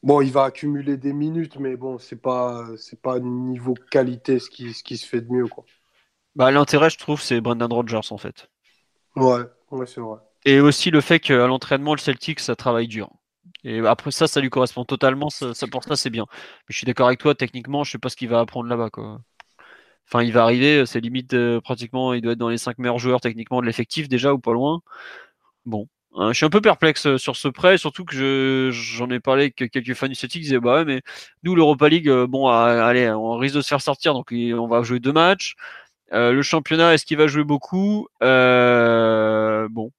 bon, il va accumuler des minutes, mais bon, c'est pas, pas niveau qualité ce qui, ce qui se fait de mieux. Quoi. Bah, l'intérêt, je trouve, c'est Brendan Rodgers en fait. Ouais, ouais c'est vrai. Et aussi le fait qu'à l'entraînement, le Celtic, ça travaille dur. Et après ça, ça lui correspond totalement. Ça, ça pour ça, c'est bien. Mais je suis d'accord avec toi. Techniquement, je sais pas ce qu'il va apprendre là-bas, quoi. Enfin, il va arriver. C'est limite euh, pratiquement. Il doit être dans les 5 meilleurs joueurs techniquement de l'effectif déjà ou pas loin. Bon, hein, je suis un peu perplexe euh, sur ce prêt, surtout que je, j'en ai parlé avec quelques fans du Celtic. Ils disaient bah ouais, mais nous l'Europa League, euh, bon, allez, on risque de se faire sortir, donc on va jouer deux matchs. Euh, le championnat, est-ce qu'il va jouer beaucoup? Euh, Bon,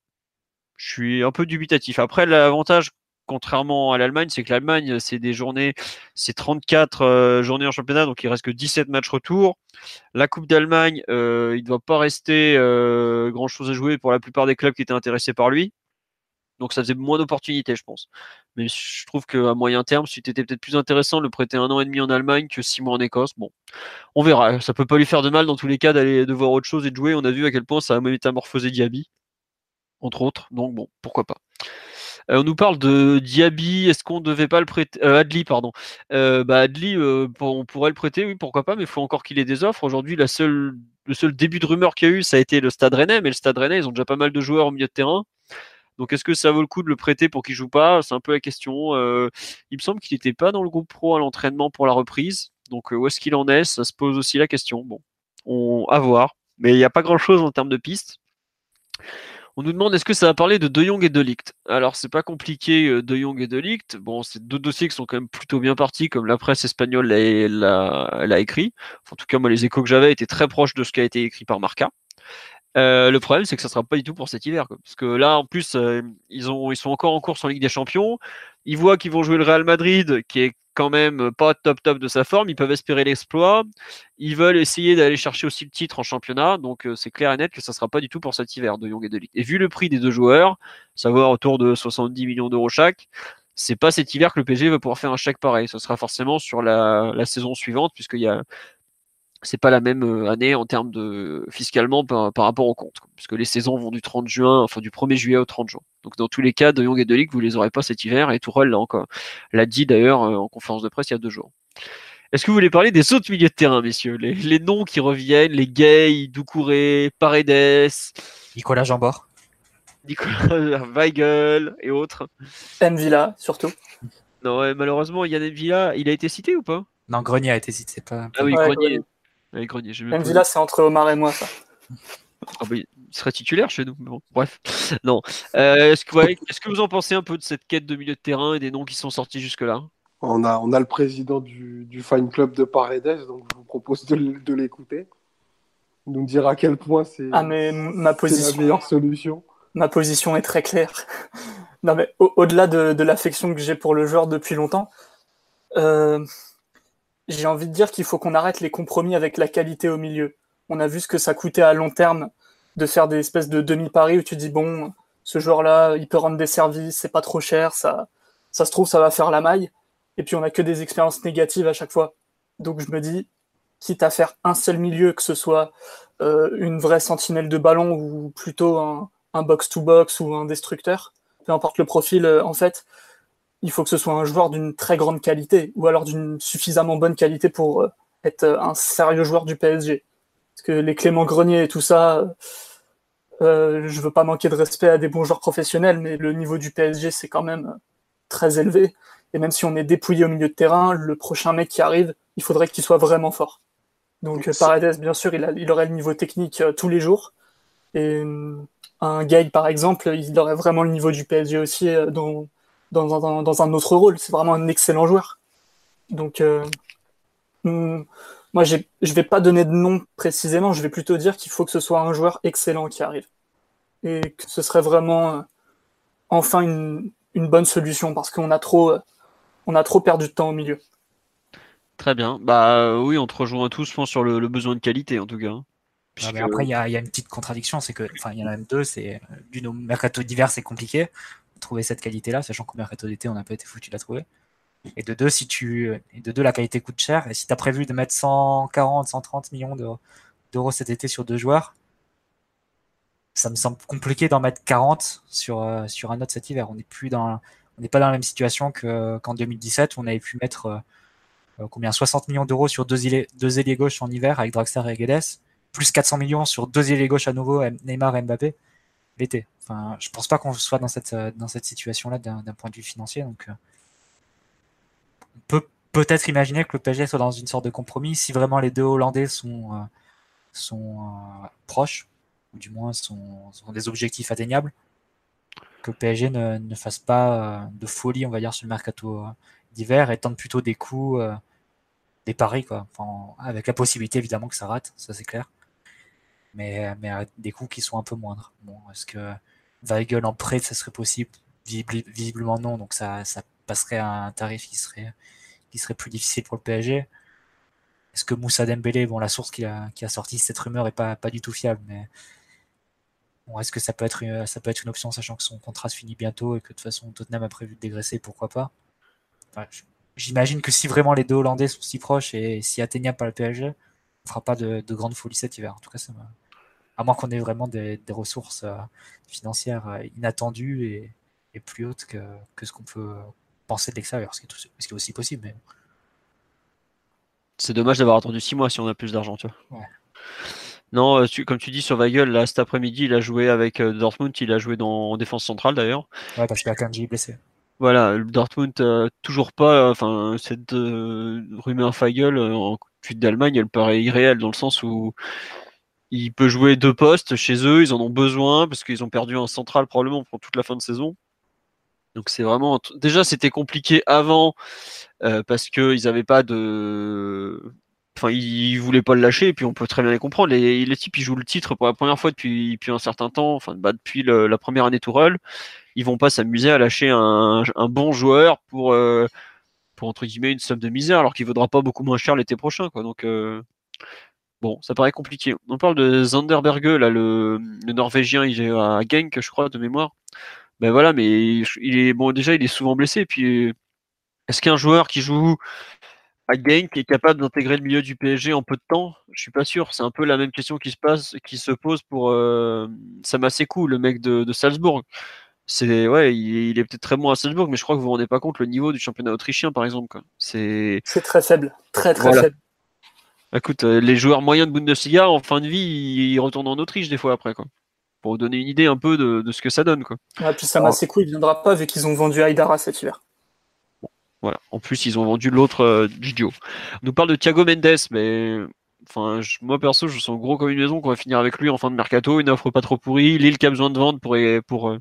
je suis un peu dubitatif. Après, l'avantage, contrairement à l'Allemagne, c'est que l'Allemagne, c'est des journées, c'est 34 euh, journées en championnat, donc il reste que 17 matchs retour. La Coupe d'Allemagne, il ne doit pas rester grand-chose à jouer pour la plupart des clubs qui étaient intéressés par lui. Donc ça faisait moins d'opportunités, je pense. Mais je trouve qu'à moyen terme, c'était peut-être plus intéressant de le prêter un an et demi en Allemagne que six mois en Écosse. Bon, on verra. Ça peut pas lui faire de mal dans tous les cas d'aller de voir autre chose et de jouer. On a vu à quel point ça a métamorphosé Diaby, entre autres. Donc bon, pourquoi pas. Euh, on nous parle de Diaby. Est-ce qu'on devait pas le prêter euh, Adli, pardon. Euh, bah Adli, euh, on pourrait le prêter, oui, pourquoi pas. Mais il faut encore qu'il ait des offres. Aujourd'hui, le seul début de rumeur qu'il y a eu, ça a été le Stade Rennais. Mais le Stade Rennais, ils ont déjà pas mal de joueurs au milieu de terrain. Donc est-ce que ça vaut le coup de le prêter pour qu'il joue pas? C'est un peu la question. Euh, il me semble qu'il n'était pas dans le groupe pro à l'entraînement pour la reprise. Donc euh, où est-ce qu'il en est? Ça se pose aussi la question. Bon, on à voir. Mais il n'y a pas grand-chose en termes de pistes. On nous demande est-ce que ça va parler de De Jong et de Ligt? Alors c'est pas compliqué euh, De Jong et de Ligt. Bon, c'est deux dossiers qui sont quand même plutôt bien partis, comme la presse espagnole l'a écrit. En tout cas, moi les échos que j'avais étaient très proches de ce qui a été écrit par Marca. Euh, le problème, c'est que ça sera pas du tout pour cet hiver, parce que là, en plus, euh, ils ont, ils sont encore en course en Ligue des Champions. Ils voient qu'ils vont jouer le Real Madrid, qui est quand même pas top top de sa forme. Ils peuvent espérer l'exploit. Ils veulent essayer d'aller chercher aussi le titre en championnat. Donc euh, c'est clair et net que ça sera pas du tout pour cet hiver de Young et de Ligue. Et vu le prix des deux joueurs, savoir autour de 70 millions d'euros chaque, c'est pas cet hiver que le PSG va pouvoir faire un chèque pareil. Ce sera forcément sur la saison suivante, puisqu'il y a c'est pas la même euh, année en termes de fiscalement par, par, rapport au compte, puisque les saisons vont du 30 juin, enfin du 1er juillet au 30 juin. Donc dans tous les cas, De Jong et De Ligt, vous les aurez pas cet hiver, et Tourelle l'a encore l'a dit d'ailleurs euh, en conférence de presse il y a deux jours. Est-ce que vous voulez parler des autres milieux de terrain, messieurs? Les, les, noms qui reviennent, les Gay, Doucouré, Paredes, Nicolas Jambord, Nicolas Weigel et autres. Villa surtout. Non, ouais, malheureusement, Yann Villa, il a été cité ou pas? Non, Grenier a été cité, pas. Ah oui, Ouais, Grenier. Grenier. Ouais, Grenier, j'ai même Même pas- Villa, c'est entre Omar et moi, ça. Ah bah, il serait titulaire chez nous. mais Bon, bref, non. Euh, est-ce que, ouais, qu'est-ce que vous en pensez un peu de cette quête de milieu de terrain et des noms qui sont sortis jusque-là? On a, on a le président du, du fan club de Paredes, donc je vous propose de, de l'écouter. Il nous dire à quel point c'est Ah, ma c'est la position, meilleure solution. ma position est très claire. non, mais au- au-delà de, de l'affection que j'ai pour le joueur depuis longtemps, euh, j'ai envie de dire qu'il faut qu'on arrête les compromis avec la qualité au milieu. On a vu ce que ça coûtait à long terme de faire des espèces de demi-paris où tu dis, bon, ce joueur-là, il peut rendre des services, c'est pas trop cher, ça, ça se trouve, ça va faire la maille. Et puis on a que des expériences négatives à chaque fois. Donc je me dis, quitte à faire un seul milieu, que ce soit euh, une vraie sentinelle de ballon ou plutôt un, box-to-box ou un destructeur, peu importe le profil, euh, en fait, il faut que ce soit un joueur d'une très grande qualité ou alors d'une suffisamment bonne qualité pour euh, être un sérieux joueur du PSG. Parce que les Clément Grenier et tout ça, euh, je veux pas manquer de respect à des bons joueurs professionnels, mais le niveau du PSG, c'est quand même très élevé. Et même si on est dépouillé au milieu de terrain, le prochain mec qui arrive, il faudrait qu'il soit vraiment fort. Donc Paredes, bien sûr, il, a, il, aurait le niveau technique euh, tous les jours. Et euh, un Gay, par exemple, il aurait vraiment le niveau du PSG aussi euh, dans, dans, dans, un autre rôle. C'est vraiment un excellent joueur. Donc, hmm, moi, je ne vais pas donner de nom précisément. Je vais plutôt dire qu'il faut que ce soit un joueur excellent qui arrive. Et que ce serait vraiment enfin une, une bonne solution parce qu'on a trop, on a trop perdu de temps au milieu. Très bien. Bah euh, oui, on te rejoint tous, je pense, sur le, besoin de qualité en tout cas. Hein. après, il y a, une petite contradiction, c'est que, enfin, il y en a même deux. C'est euh, d'une au mercato d'hiver, c'est compliqué trouver cette qualité-là, sachant qu'au mercato d'été, on n'a pas été foutu de la trouver. Et de deux, si tu, et de deux, la qualité coûte cher. Et si tu as prévu de mettre 140, 130 millions d'euros cet été sur deux joueurs, ça me semble compliqué d'en mettre 40 sur, euh, sur un autre cet hiver. On n'est plus dans, on n'est pas dans la même situation qu'en 2017 où on avait pu mettre euh, combien? 60 millions d'euros sur deux ailiers, deux ailiers gauche en hiver avec Draxler et Guedes, plus 400 millions sur deux ailiers gauche à nouveau, Neymar et Mbappé, l'été. Enfin, je pense pas qu'on soit dans cette, euh, dans cette situation-là d'un point de vue financier. Donc, euh, on peut peut-être imaginer que le PSG soit dans une sorte de compromis si vraiment les deux Hollandais sont, sont proches, ou du moins sont, sont, des objectifs atteignables, que le PSG ne, ne fasse pas de folie, on va dire, sur le mercato d'hiver et tente plutôt des coups, euh, des paris, quoi. avec la possibilité évidemment que ça rate, ça c'est clair. Mais, mais des coups qui sont un peu moindres. Est-ce que Weigel en prêt, ça serait possible? Visiblement non, donc ça, passerait à un tarif qui serait, plus difficile pour le PSG. Est-ce que Moussa Dembélé, bon, la source qui a, sorti cette rumeur est pas, du tout fiable, mais est-ce que ça peut, être une, option, sachant que son contrat se finit bientôt et que de toute façon Tottenham a prévu de dégraisser, pourquoi pas? J'imagine que si vraiment les deux Hollandais sont si proches et si atteignables par le PSG, on fera pas de, de grande folie cet hiver. En tout cas, ça à moins qu'on ait vraiment des, ressources euh, financières euh, inattendues et, plus hautes que, ce qu'on peut penser de l'extérieur, ce, qui est aussi possible. Mais... C'est dommage d'avoir attendu six mois si on a plus d'argent, tu vois. Non, euh, comme tu dis sur Weigel, là cet après-midi, il a joué avec Dortmund, il a joué dans, en défense centrale d'ailleurs. Ouais, parce qu'il a est blessé. Voilà, Dortmund euh, toujours pas. Enfin, cette euh, rumeur Feigl en suite d'Allemagne, elle paraît irréelle dans le sens où il peut jouer deux postes chez eux, ils en ont besoin parce qu'ils ont perdu un central probablement pour toute la fin de saison. Donc c'est vraiment déjà c'était compliqué avant parce qu'ils n'avaient pas de enfin ils voulaient pas le lâcher et puis on peut très bien les comprendre les, types ils jouent le titre pour la première fois depuis un certain temps enfin bah, depuis la première année Tourelle ils vont pas s'amuser à lâcher un, bon joueur pour, euh, une somme de misère alors qu'il vaudra pas beaucoup moins cher l'été prochain. Donc euh, bon, ça paraît compliqué. On parle de Zanderberge là, le, Norvégien, il est à Genk je crois de mémoire. Ben voilà, mais il est bon déjà il est souvent blessé. Puis est-ce qu'un joueur qui joue à Genk est capable d'intégrer le milieu du PSG en peu de temps? Je suis pas sûr. C'est un peu la même question qui se passe, qui se pose pour euh, Samasekou, le mec de, de Salzbourg c'est ouais, il, est peut-être très bon à Salzbourg, mais je crois que vous vous rendez pas compte le niveau du championnat autrichien, par exemple. C'est très faible, très très faible. Écoute, euh, les joueurs moyens de Bundesliga en fin de vie, ils retournent en Autriche des fois après, quoi. Pour vous donner une idée un peu de, ce que ça donne, quoi. Ouais, puis ça m'a assez cool, il viendra pas vu qu'ils ont vendu Aïdara cet hiver. voilà. En plus, ils ont vendu l'autre euh, On nous parle de Thiago Mendes, mais enfin, moi perso, je sens gros comme une maison qu'on va finir avec lui en fin de mercato, une offre pas trop pourrie, Lille qui a besoin de vendre pour, pour, euh,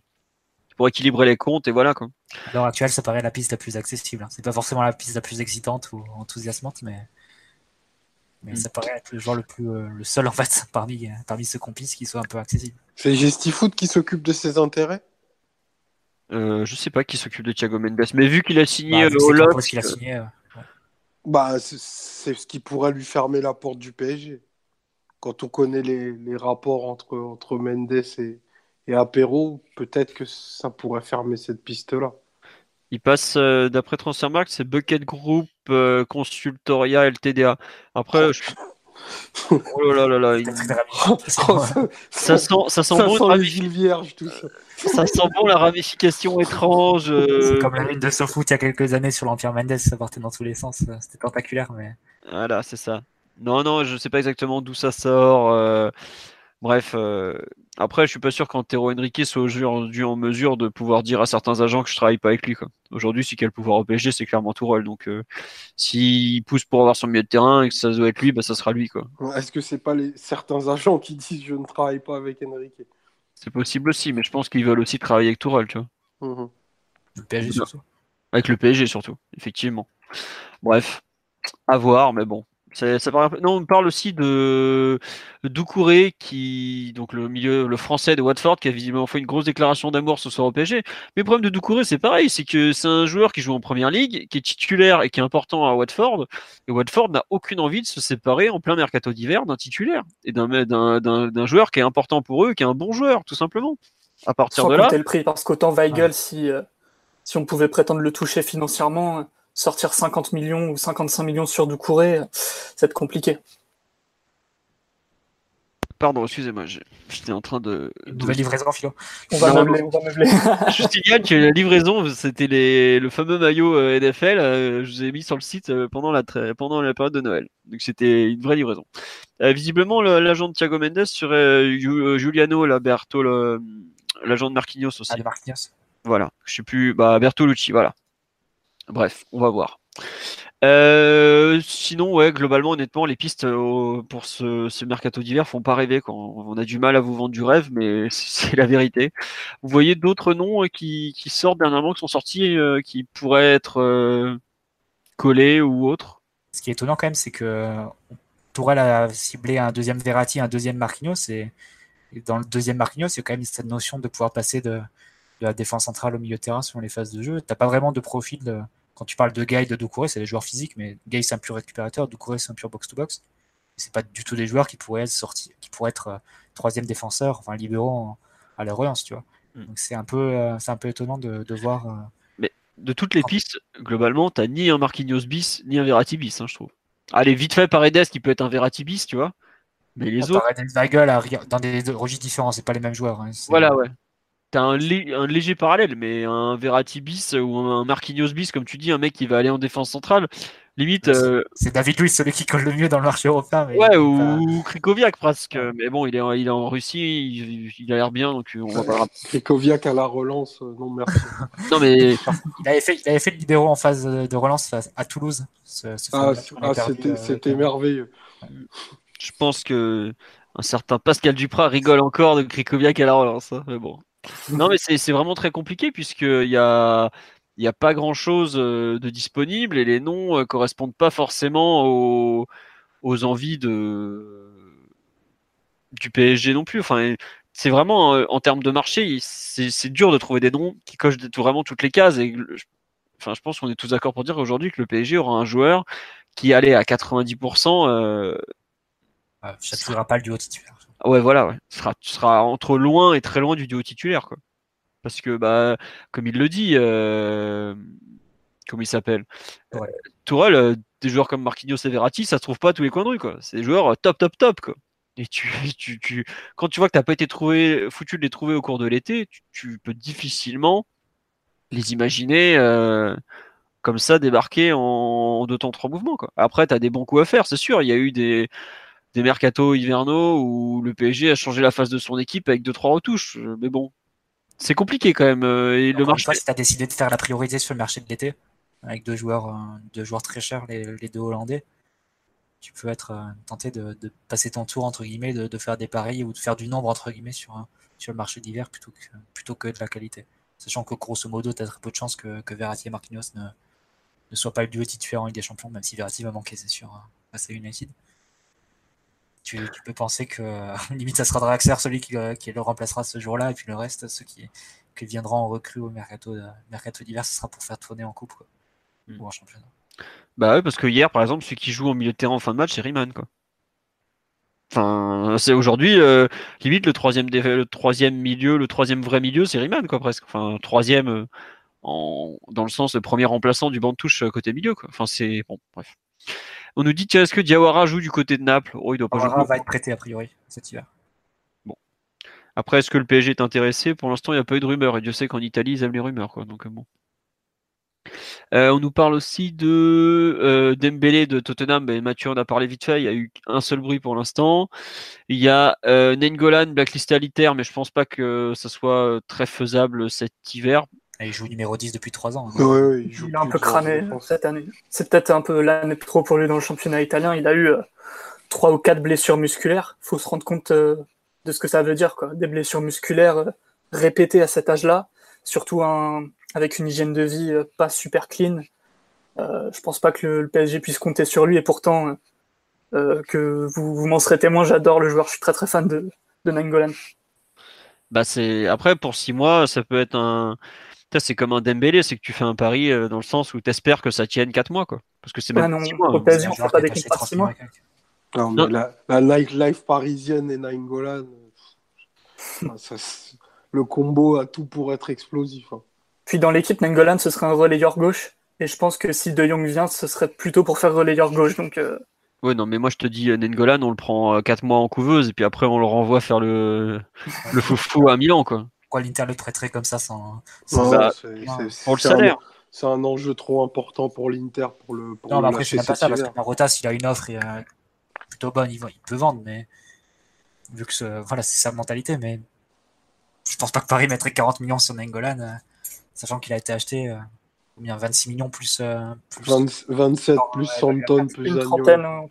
pour équilibrer les comptes et voilà quoi. À l'heure actuelle, ça paraît la piste la plus accessible. Hein. C'est pas forcément la piste la plus excitante ou enthousiasmante, mais, mais mm. ça paraît être le joueur le plus euh, le seul en fait parmi parmi ceux qu'on qui soit un peu accessible. C'est Gestifoot qui s'occupe de ses intérêts? Euh, je sais pas qui s'occupe de Thiago Mendes, mais vu qu'il a signé bah, au a signé, Bah, c'est ce qui pourrait lui fermer la porte du PSG. quand on connaît les, les rapports entre, entre Mendes et, et Apero, peut-être que ça pourrait fermer cette piste-là. Il passe, euh, d'après Transfermarkt, c'est Bucket Group, euh, Consultoria, LTDA. Après, je- oh là là là là, il- ouais. ça sent, ça sent Ça bon, sent Vierges, tout ça. ça sent bon la ramification étrange. euh, C'est comme la ligne de SoFoot il y a quelques années sur l'Empire Mendes, ça partait dans tous les sens. euh, C'était tentaculaire, mais Voilà, c'est ça. Non, non, je sais pas exactement d'où ça sort. euh, Bref, euh, après, je suis pas sûr qu'Antero Henrique soit aujourd'hui en mesure de pouvoir dire à certains agents que je travaille pas avec lui. Aujourd'hui, a le pouvoir au PSG, c'est clairement Tourelle. Donc, euh, s'il pousse pour avoir son milieu de terrain et que ça doit être lui, bah, ça sera lui. quoi. Est-ce que c'est pas les, certains agents qui disent je ne travaille pas avec Enrique C'est possible aussi, mais je pense qu'ils veulent aussi travailler avec Tourelle, tu vois. Mhm. le PSG surtout. Avec le PSG surtout, effectivement. Bref, à voir, mais bon. Ça, ça Non, on parle aussi de Doucouré, qui donc le milieu, le français de Watford, qui a visiblement fait une grosse déclaration d'amour ce soir au PSG. Mais le problème de Doucouré, c'est pareil, c'est que c'est un joueur qui joue en première ligue, qui est titulaire et qui est important à Watford. Et Watford n'a aucune envie de se séparer en plein mercato d'hiver d'un titulaire et d'un joueur qui est important pour eux, qui est un bon joueur, tout simplement. À partir Sans de là, le prix, parce qu'autant Weigel, Ouais. si, euh, si on pouvait prétendre le toucher financièrement, euh, sortir 50 millions ou 55 millions sur Doucouré, ça va être compliqué. pardon, excusez-moi, j'étais en train de, Une de- nouvelle livraison, Philo. On va meubler, on va meubler. Je signale que la livraison, c'était les, le fameux maillot euh, NFL. euh, je vous ai mis sur le site euh, pendant la, tra- pendant la période de Noël. Donc c'était une vraie livraison. Euh, visiblement, le- l'agent de Thiago Mendes serait euh, Giuliano Laberto, l'agent de Marquinhos aussi. Ah, de Marquinhos. Voilà. Je sais plus. Bah, Bertolucci, voilà. Bref, on va voir. Euh, sinon, globalement, honnêtement, les pistes euh, pour ce, mercato d'hiver font pas rêver. On a du mal à vous vendre du rêve, mais c'est la vérité. Vous voyez d'autres noms euh, qui, sortent dernièrement, qui sont sortis, qui pourraient être collés ou autres? Ce qui est étonnant quand même, c'est que Tourelle a ciblé un deuxième Verratti, un deuxième Marquinhos, et, dans le deuxième Marquinhos, il y a quand même cette notion de pouvoir passer de, la défense centrale au milieu de terrain selon les phases de jeu. T'as pas vraiment de profil quand tu parles de Gay, de Doucouré, c'est des joueurs physiques, mais Gay c'est un pur récupérateur, Doucouré c'est un pur box-to-box. C'est pas du tout des joueurs qui pourraient être sortis, qui pourraient être euh, troisième défenseur, enfin libéraux en- à leur relance, tu vois. Mm. Donc c'est un peu, euh, c'est un peu étonnant de, de voir. euh, De toutes les pistes, globalement, t'as ni un Marquinhos bis, ni un Verratti bis, hein, je trouve. Allez, vite fait Paredes qui peut être un Verratti bis, tu vois. Mais les autres, Paredes, rigueur- dans des registres différents, c'est pas les mêmes joueurs. hein. Voilà, ouais. T'as un, lé- un léger parallèle, mais un Verratti bis ou un Marquinhos bis, comme tu dis, un mec qui va aller en défense centrale, limite, Ouais, euh, C'est David Luiz, celui qui colle le mieux dans le marché européen. Mais ouais, ou Krikoviak presque. Mais bon, il est, en- il est en Russie, il, il a l'air bien, donc on va pas. Krikoviak à la relance, euh, non merci. Non, mais pas- il, avait fait, il avait fait le libéraux en phase de relance à, à Toulouse. ce- ce Ah, ah, c'était euh, c'était avec- merveilleux. je pense que un certain Pascal Duprat rigole encore de Krikoviak à la relance. hein, mais bon. Non, mais c'est vraiment très compliqué puisqu'il y a, il y a pas grand chose de disponible et les noms euh, correspondent pas forcément aux, aux envies de, du PSG non plus. Enfin, c'est vraiment euh, en termes de marché, c'est dur de trouver des noms qui cochent vraiment toutes les cases. Et enfin, je pense qu'on est tous d'accord pour dire aujourd'hui que le PSG aura un joueur qui allait à 90%. euh, euh, ça ne pas le duo titulaire. Ouais, voilà, ouais. Tu seras, tu seras entre loin et très loin du duo titulaire, quoi. Parce que, bah, comme il le dit, euh... comment il s'appelle? Ouais. Euh, Tourelle, euh, des joueurs comme Marquinhos et Verratti, ça se trouve pas à tous les coins de rue, quoi. C'est des joueurs top, top, top, quoi. Et tu, tu, tu, quand tu vois que t'as pas été trouvé, foutu de les trouver au cours de l'été, tu, tu peux difficilement les imaginer euh, comme ça débarquer en, en deux temps, trois mouvements, quoi. Après, t'as des bons coups à faire, c'est sûr. Il y a eu des, des mercato hivernaux où le PSG a changé la face de son équipe avec deux trois retouches. Euh, Mais bon, c'est compliqué quand même. euh, Et le Encore marché. fois, si tu as décidé de faire la priorité sur le marché de l'été, avec deux joueurs, euh, deux joueurs très chers, les, les deux Hollandais, tu peux être tenté de, de passer ton tour, entre guillemets, de, de faire des paris ou de faire du nombre, entre guillemets, sur, le marché d'hiver plutôt que, plutôt que de la qualité. Sachant que grosso modo, tu as très peu de chances que, que Verratti et Marquinhos ne, ne soient pas le duo titulaire en Ligue des Champions, même si Verratti va manquer, c'est sûr, face à United. Tu, tu peux penser que limite ça sera Draxler celui qui, euh, qui le remplacera ce jour-là, et puis le reste, ceux qui, qui viendront en recrue au mercato, de- mercato d'hiver, ce sera pour faire tourner en coupe quoi, Mm. ou en championnat. Bah ouais, parce que hier, par exemple, celui qui joue au milieu de terrain en fin de match, c'est Riemann, quoi. Enfin, c'est aujourd'hui euh, limite le troisième, le troisième milieu, le troisième vrai milieu, c'est Riemann quoi presque. Enfin, troisième euh, en, dans le sens le premier remplaçant du banc de touche côté milieu quoi. Enfin, c'est bon, bref. On nous dit tiens, est-ce que Diawara joue du côté de Naples? Oh, il doit pas Diawara va être prêté a priori cet hiver. Bon. Après, est-ce que le PSG est intéressé? Pour l'instant, il n'y a pas eu de rumeurs et Dieu sait qu'en Italie ils aiment les rumeurs quoi. Donc bon. Euh, on nous parle aussi de euh, Dembélé de Tottenham. Ben, Mathieu en a parlé vite fait. Il y a eu un seul bruit pour l'instant. Il y a euh, Nengolan blacklisté à l'ITER, mais je pense pas que ça soit très faisable cet hiver. Il joue numéro 10 depuis 3 ans. Hein. il, il, a un peu cramé cette année. C'est peut-être un peu l'année trop pour lui dans le championnat italien. Il a eu 3 ou 4 blessures musculaires. Il faut se rendre compte de ce que ça veut dire. Quoi. Des blessures musculaires répétées à cet âge-là. Surtout un, avec une hygiène de vie euh, pas super clean. Euh, je pense pas que le, PSG puisse compter sur lui et pourtant euh, que vous, vous m'en serez témoin, j'adore le joueur, je suis très très fan de, de Nangolan. Bah c'est après pour six mois, ça peut être un c'est comme un Dembélé, c'est que tu fais un pari dans le sens où tu espères que ça tienne 4 mois quoi. Parce que c'est même non, mois. Au hein. PSG, on fait pas des contrats de 6 mois. Non, mais La, la nightlife parisienne et Nangolan, le combo a tout pour être explosif. Hein. Puis dans l'équipe, Nangolan, ce serait un relayeur gauche. Et je pense que si De Jong vient, ce serait plutôt pour faire relayeur gauche. Donc, euh... Ouais, non, mais moi je te dis, Nengolan, on le prend 4 euh, mois en couveuse et puis après on le renvoie faire le, le foufou à Milan. Quoi. Pourquoi l'Inter le prêterait comme ça sans. Bah, pour le salaire. C'est un enjeu trop important pour l'Inter. Pour le, non, mais après, c'est pas ça parce que Marotta, s'il a une offre et, euh, plutôt bonne, il, il, peut vendre, mais vu que voilà, c'est sa mentalité. Mais je pense pas que Paris mettrait 40 millions sur Nengolan. Euh sachant qu'il a été acheté euh, combien 26 millions plus, euh, plus 27 plus 100 tonnes plus une trentaine hein,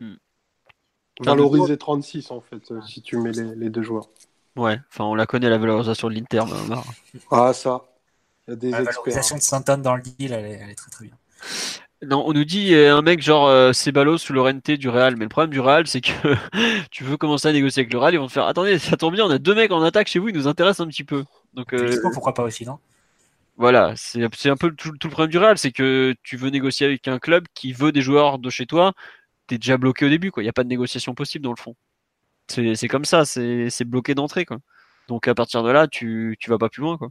hmm. Valorisé 36 en fait, euh, si tu mets les, les, deux joueurs. Ouais, enfin on la connaît la valorisation de l'Inter. ah ça, il y a des la valorisation de 100 tonnes dans le deal, elle est, elle est très très bien. Non, on nous dit un mec genre euh, Ceballos ou Lorente du Real, mais le problème du Real, c'est que tu veux commencer à négocier avec le Real, ils vont te faire attendez, ça tombe bien, on a deux mecs en attaque chez vous, ils nous intéressent un petit peu. Donc euh, pourquoi pas aussi, non? Voilà, c'est un peu tout, le problème du Real, c'est que tu veux négocier avec un club qui veut des joueurs de chez toi, t'es déjà bloqué au début, quoi. Il n'y a pas de négociation possible dans le fond. C'est comme ça, c'est bloqué d'entrée, quoi. Donc à partir de là, tu, tu vas pas plus loin, quoi.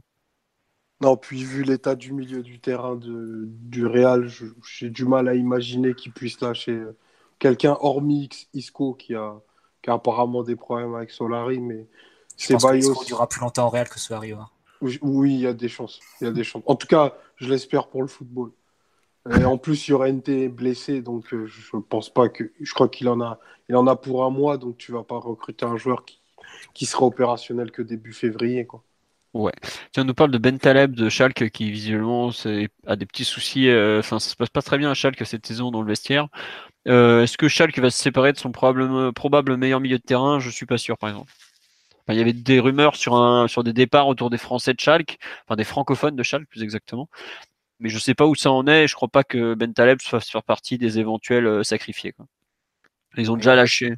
Non, puis vu l'état du milieu du terrain de, du Real, j'ai du mal à imaginer qu'il puisse lâcher euh, quelqu'un hormis Isco qui a, qui a apparemment des problèmes avec Solari, mais c'est Isco durera plus longtemps au Real que Solari. Hein. Oui, il y a des chances. Il y a des chances. En tout cas, je l'espère pour le football. En plus, Llorente est blessé, donc euh, je pense pas que. Je crois qu'il en a, il en a pour un mois, donc tu vas pas recruter un joueur qui, qui sera opérationnel que début février, quoi. Ouais. Tiens, on nous parle de Ben Taleb de Schalke qui visuellement a des petits soucis. Euh, enfin, ça se passe pas très bien à Schalke cette saison dans le vestiaire. Euh, est-ce que Schalke va se séparer de son probable, probable meilleur milieu de terrain? Je suis pas sûr, par exemple. il y avait des rumeurs sur, un, sur des départs autour des Français de Schalke, enfin des francophones de Schalke plus exactement. Mais je sais pas où ça en est. Je crois pas que Ben Taleb soit faire partie des éventuels euh, sacrifiés. Ils ont déjà lâché.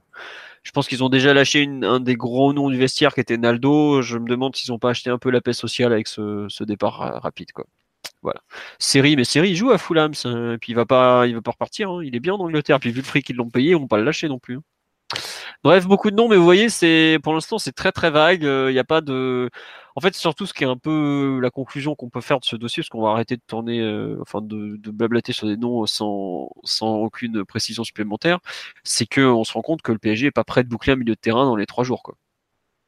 Je pense qu'ils ont déjà lâché un des gros noms du vestiaire qui était Naldo. Je me demande s'ils n'ont pas acheté un peu la paix sociale avec ce, départ rapide. Voilà. Série, mais Série, il joue à Fulham, et puis il va pas, va pas repartir. Hein. Il est bien en Angleterre. Puis vu le prix qu'ils l'ont payé, ils vont pas le lâcher non plus. Hein. Bref, beaucoup de noms, mais vous voyez, c'est pour l'instant c'est très très vague. Il euh, n'y a pas de. En fait, surtout ce qui est un peu la conclusion qu'on peut faire de ce dossier, parce qu'on va arrêter de tourner, euh, enfin de, de, blablater sur des noms sans, sans aucune précision supplémentaire, c'est qu'on se rend compte que le PSG est pas prêt de boucler un milieu de terrain dans les trois jours, quoi.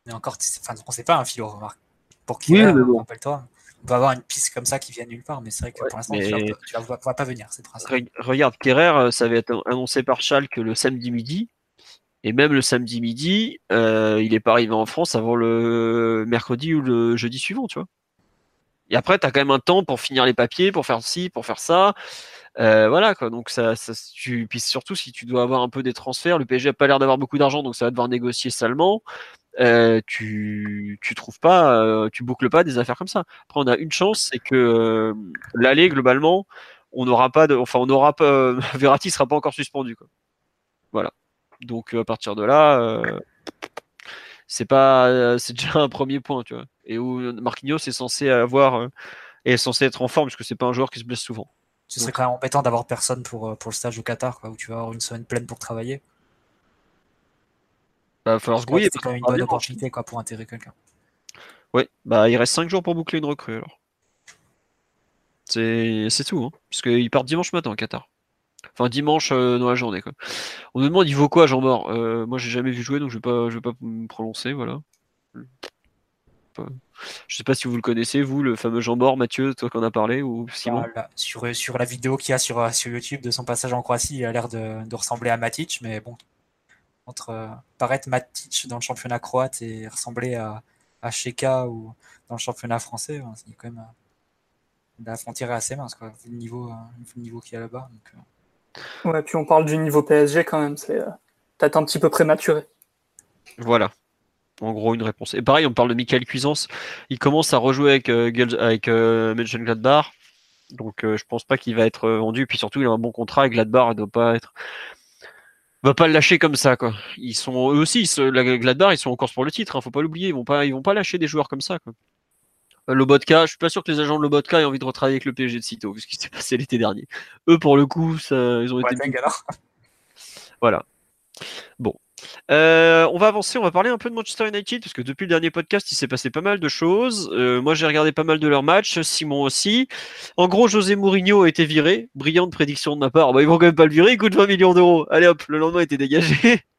Mais encore, enfin, on sait pas un filo, remarque. Pour qui oui, bon. rappelle-toi. On peut avoir une piste comme ça qui vient nulle part, mais c'est vrai que pour l'instant, tu ne vas, pas venir. Regarde, Kerrer, euh, ça va être annoncé par Schalke le samedi midi. Et même le samedi midi, euh, il est pas arrivé en France avant le mercredi ou le jeudi suivant, tu vois. Et après, tu as quand même un temps pour finir les papiers, pour faire ci, pour faire ça. Euh, voilà quoi. Donc ça, ça tu, puis surtout si tu dois avoir un peu des transferts, le PSG a pas l'air d'avoir beaucoup d'argent, donc ça va devoir négocier salement. Euh, tu, tu trouves pas, euh, tu boucles pas des affaires comme ça. Après, on a une chance, c'est que euh, l'aller globalement, on n'aura pas de, enfin, on n'aura pas, Verratti sera pas encore suspendu quoi. Voilà. Donc à partir de là, euh, c'est pas, euh, c'est déjà un premier point, tu vois. Et où Marquinhos est censé avoir, euh, est censé être en forme, parce que c'est pas un joueur qui se blesse souvent. Ce serait quand même embêtant d'avoir personne pour, pour le stage au Qatar, quoi, où tu vas avoir une semaine pleine pour travailler. Bah, va falloir se grouiller. C'est quand même une bonne opportunité quoi, pour intégrer quelqu'un. Ouais, bah il reste 5 jours pour boucler une recrue alors. C'est tout, hein, parce qu'il part dimanche matin en Qatar. Enfin dimanche euh, dans la journée quoi. On me demande il vaut quoi Jean Mort euh, Moi j'ai jamais vu jouer donc je vais pas je vais pas me prononcer voilà. Je sais pas si vous le connaissez, vous, le fameux Jean Bord, Mathieu, toi qu'on a parlé, ou Simon? Sur, sur la vidéo qu'il y a sur, sur YouTube de son passage en Croatie, il a l'air de, ressembler à Matic, mais bon, entre euh, paraître Matic dans le championnat croate et ressembler à, Sheka ou dans le championnat français, hein, c'est quand même. Euh, la frontière est assez mince, quoi, vu le niveau, euh, niveau qu'il y a là-bas. Ouais, puis on parle du niveau PSG quand même, c'est peut-être un petit peu prématuré. Voilà. En gros, une réponse. Et pareil, on parle de Michael Cuisance. Il commence à rejouer avec, euh, avec euh, Mönchengladbach. Donc, euh, je pense pas qu'il va être vendu. Puis surtout, il a un bon contrat avec Gladbach. Il doit pas être. va pas le lâcher comme ça, quoi. Ils sont eux aussi, la Gladbach, ils sont en course pour le titre. Hein, faut pas l'oublier. Ils vont pas, vont pas lâcher des joueurs comme ça. Lobotka, je suis pas sûr que les agents de Lobotka aient envie de retravailler avec le PSG de sitôt, vu ce qui s'est passé l'été dernier. Eux, pour le coup, ça, ils ont été. Voilà. Bon, euh, on va avancer, on va parler un peu de Manchester United parce que depuis le dernier podcast, il s'est passé pas mal de choses. Euh, moi, j'ai regardé pas mal de leurs matchs, Simon aussi. En gros, José Mourinho a été viré. Brillante prédiction de ma part. Bah, ils vont quand même pas le virer, il coûte 20 millions d'euros. Allez hop, le lendemain était dégagé.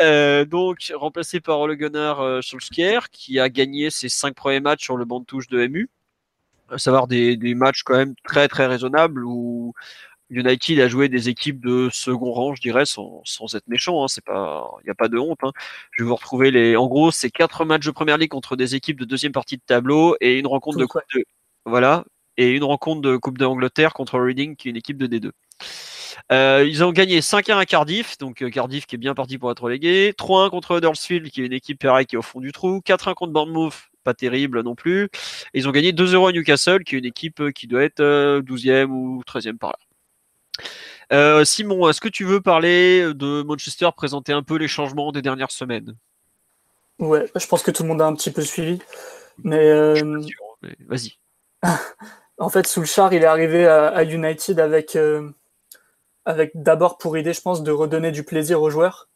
Euh, donc, remplacé par le Gunnar Solskjaer qui a gagné ses 5 premiers matchs sur le banc de touche de MU. À savoir des, des matchs quand même très très raisonnables où United a joué des équipes de second rang, je dirais, sans, être méchant. Hein, c'est pas, il n'y a pas de honte. Hein. Je vais vous retrouver les. En gros, c'est quatre matchs de première ligue contre des équipes de deuxième partie de tableau et une rencontre de coupe de. Voilà, et une rencontre de Coupe d'Angleterre contre Reading, qui est une équipe de D2. Euh, ils ont gagné 5-1 à Cardiff, donc euh, Cardiff qui est bien parti pour être relégué. 3-1 contre Huddersfield, qui est une équipe pareille qui est au fond du trou. 4-1 contre Bournemouth, pas terrible non plus. ils ont gagné 2-0 à Newcastle, qui est une équipe euh, qui doit être 12e ou 13e par là. Euh, Simon, est-ce que tu veux parler de Manchester, présenter un peu les changements des dernières semaines? Ouais, je pense que tout le monde a un petit peu suivi. Mais, euh, vas-y. en fait, Soulchar, il est arrivé à, United avec, euh, avec d'abord pour idée, je pense, de redonner du plaisir aux joueurs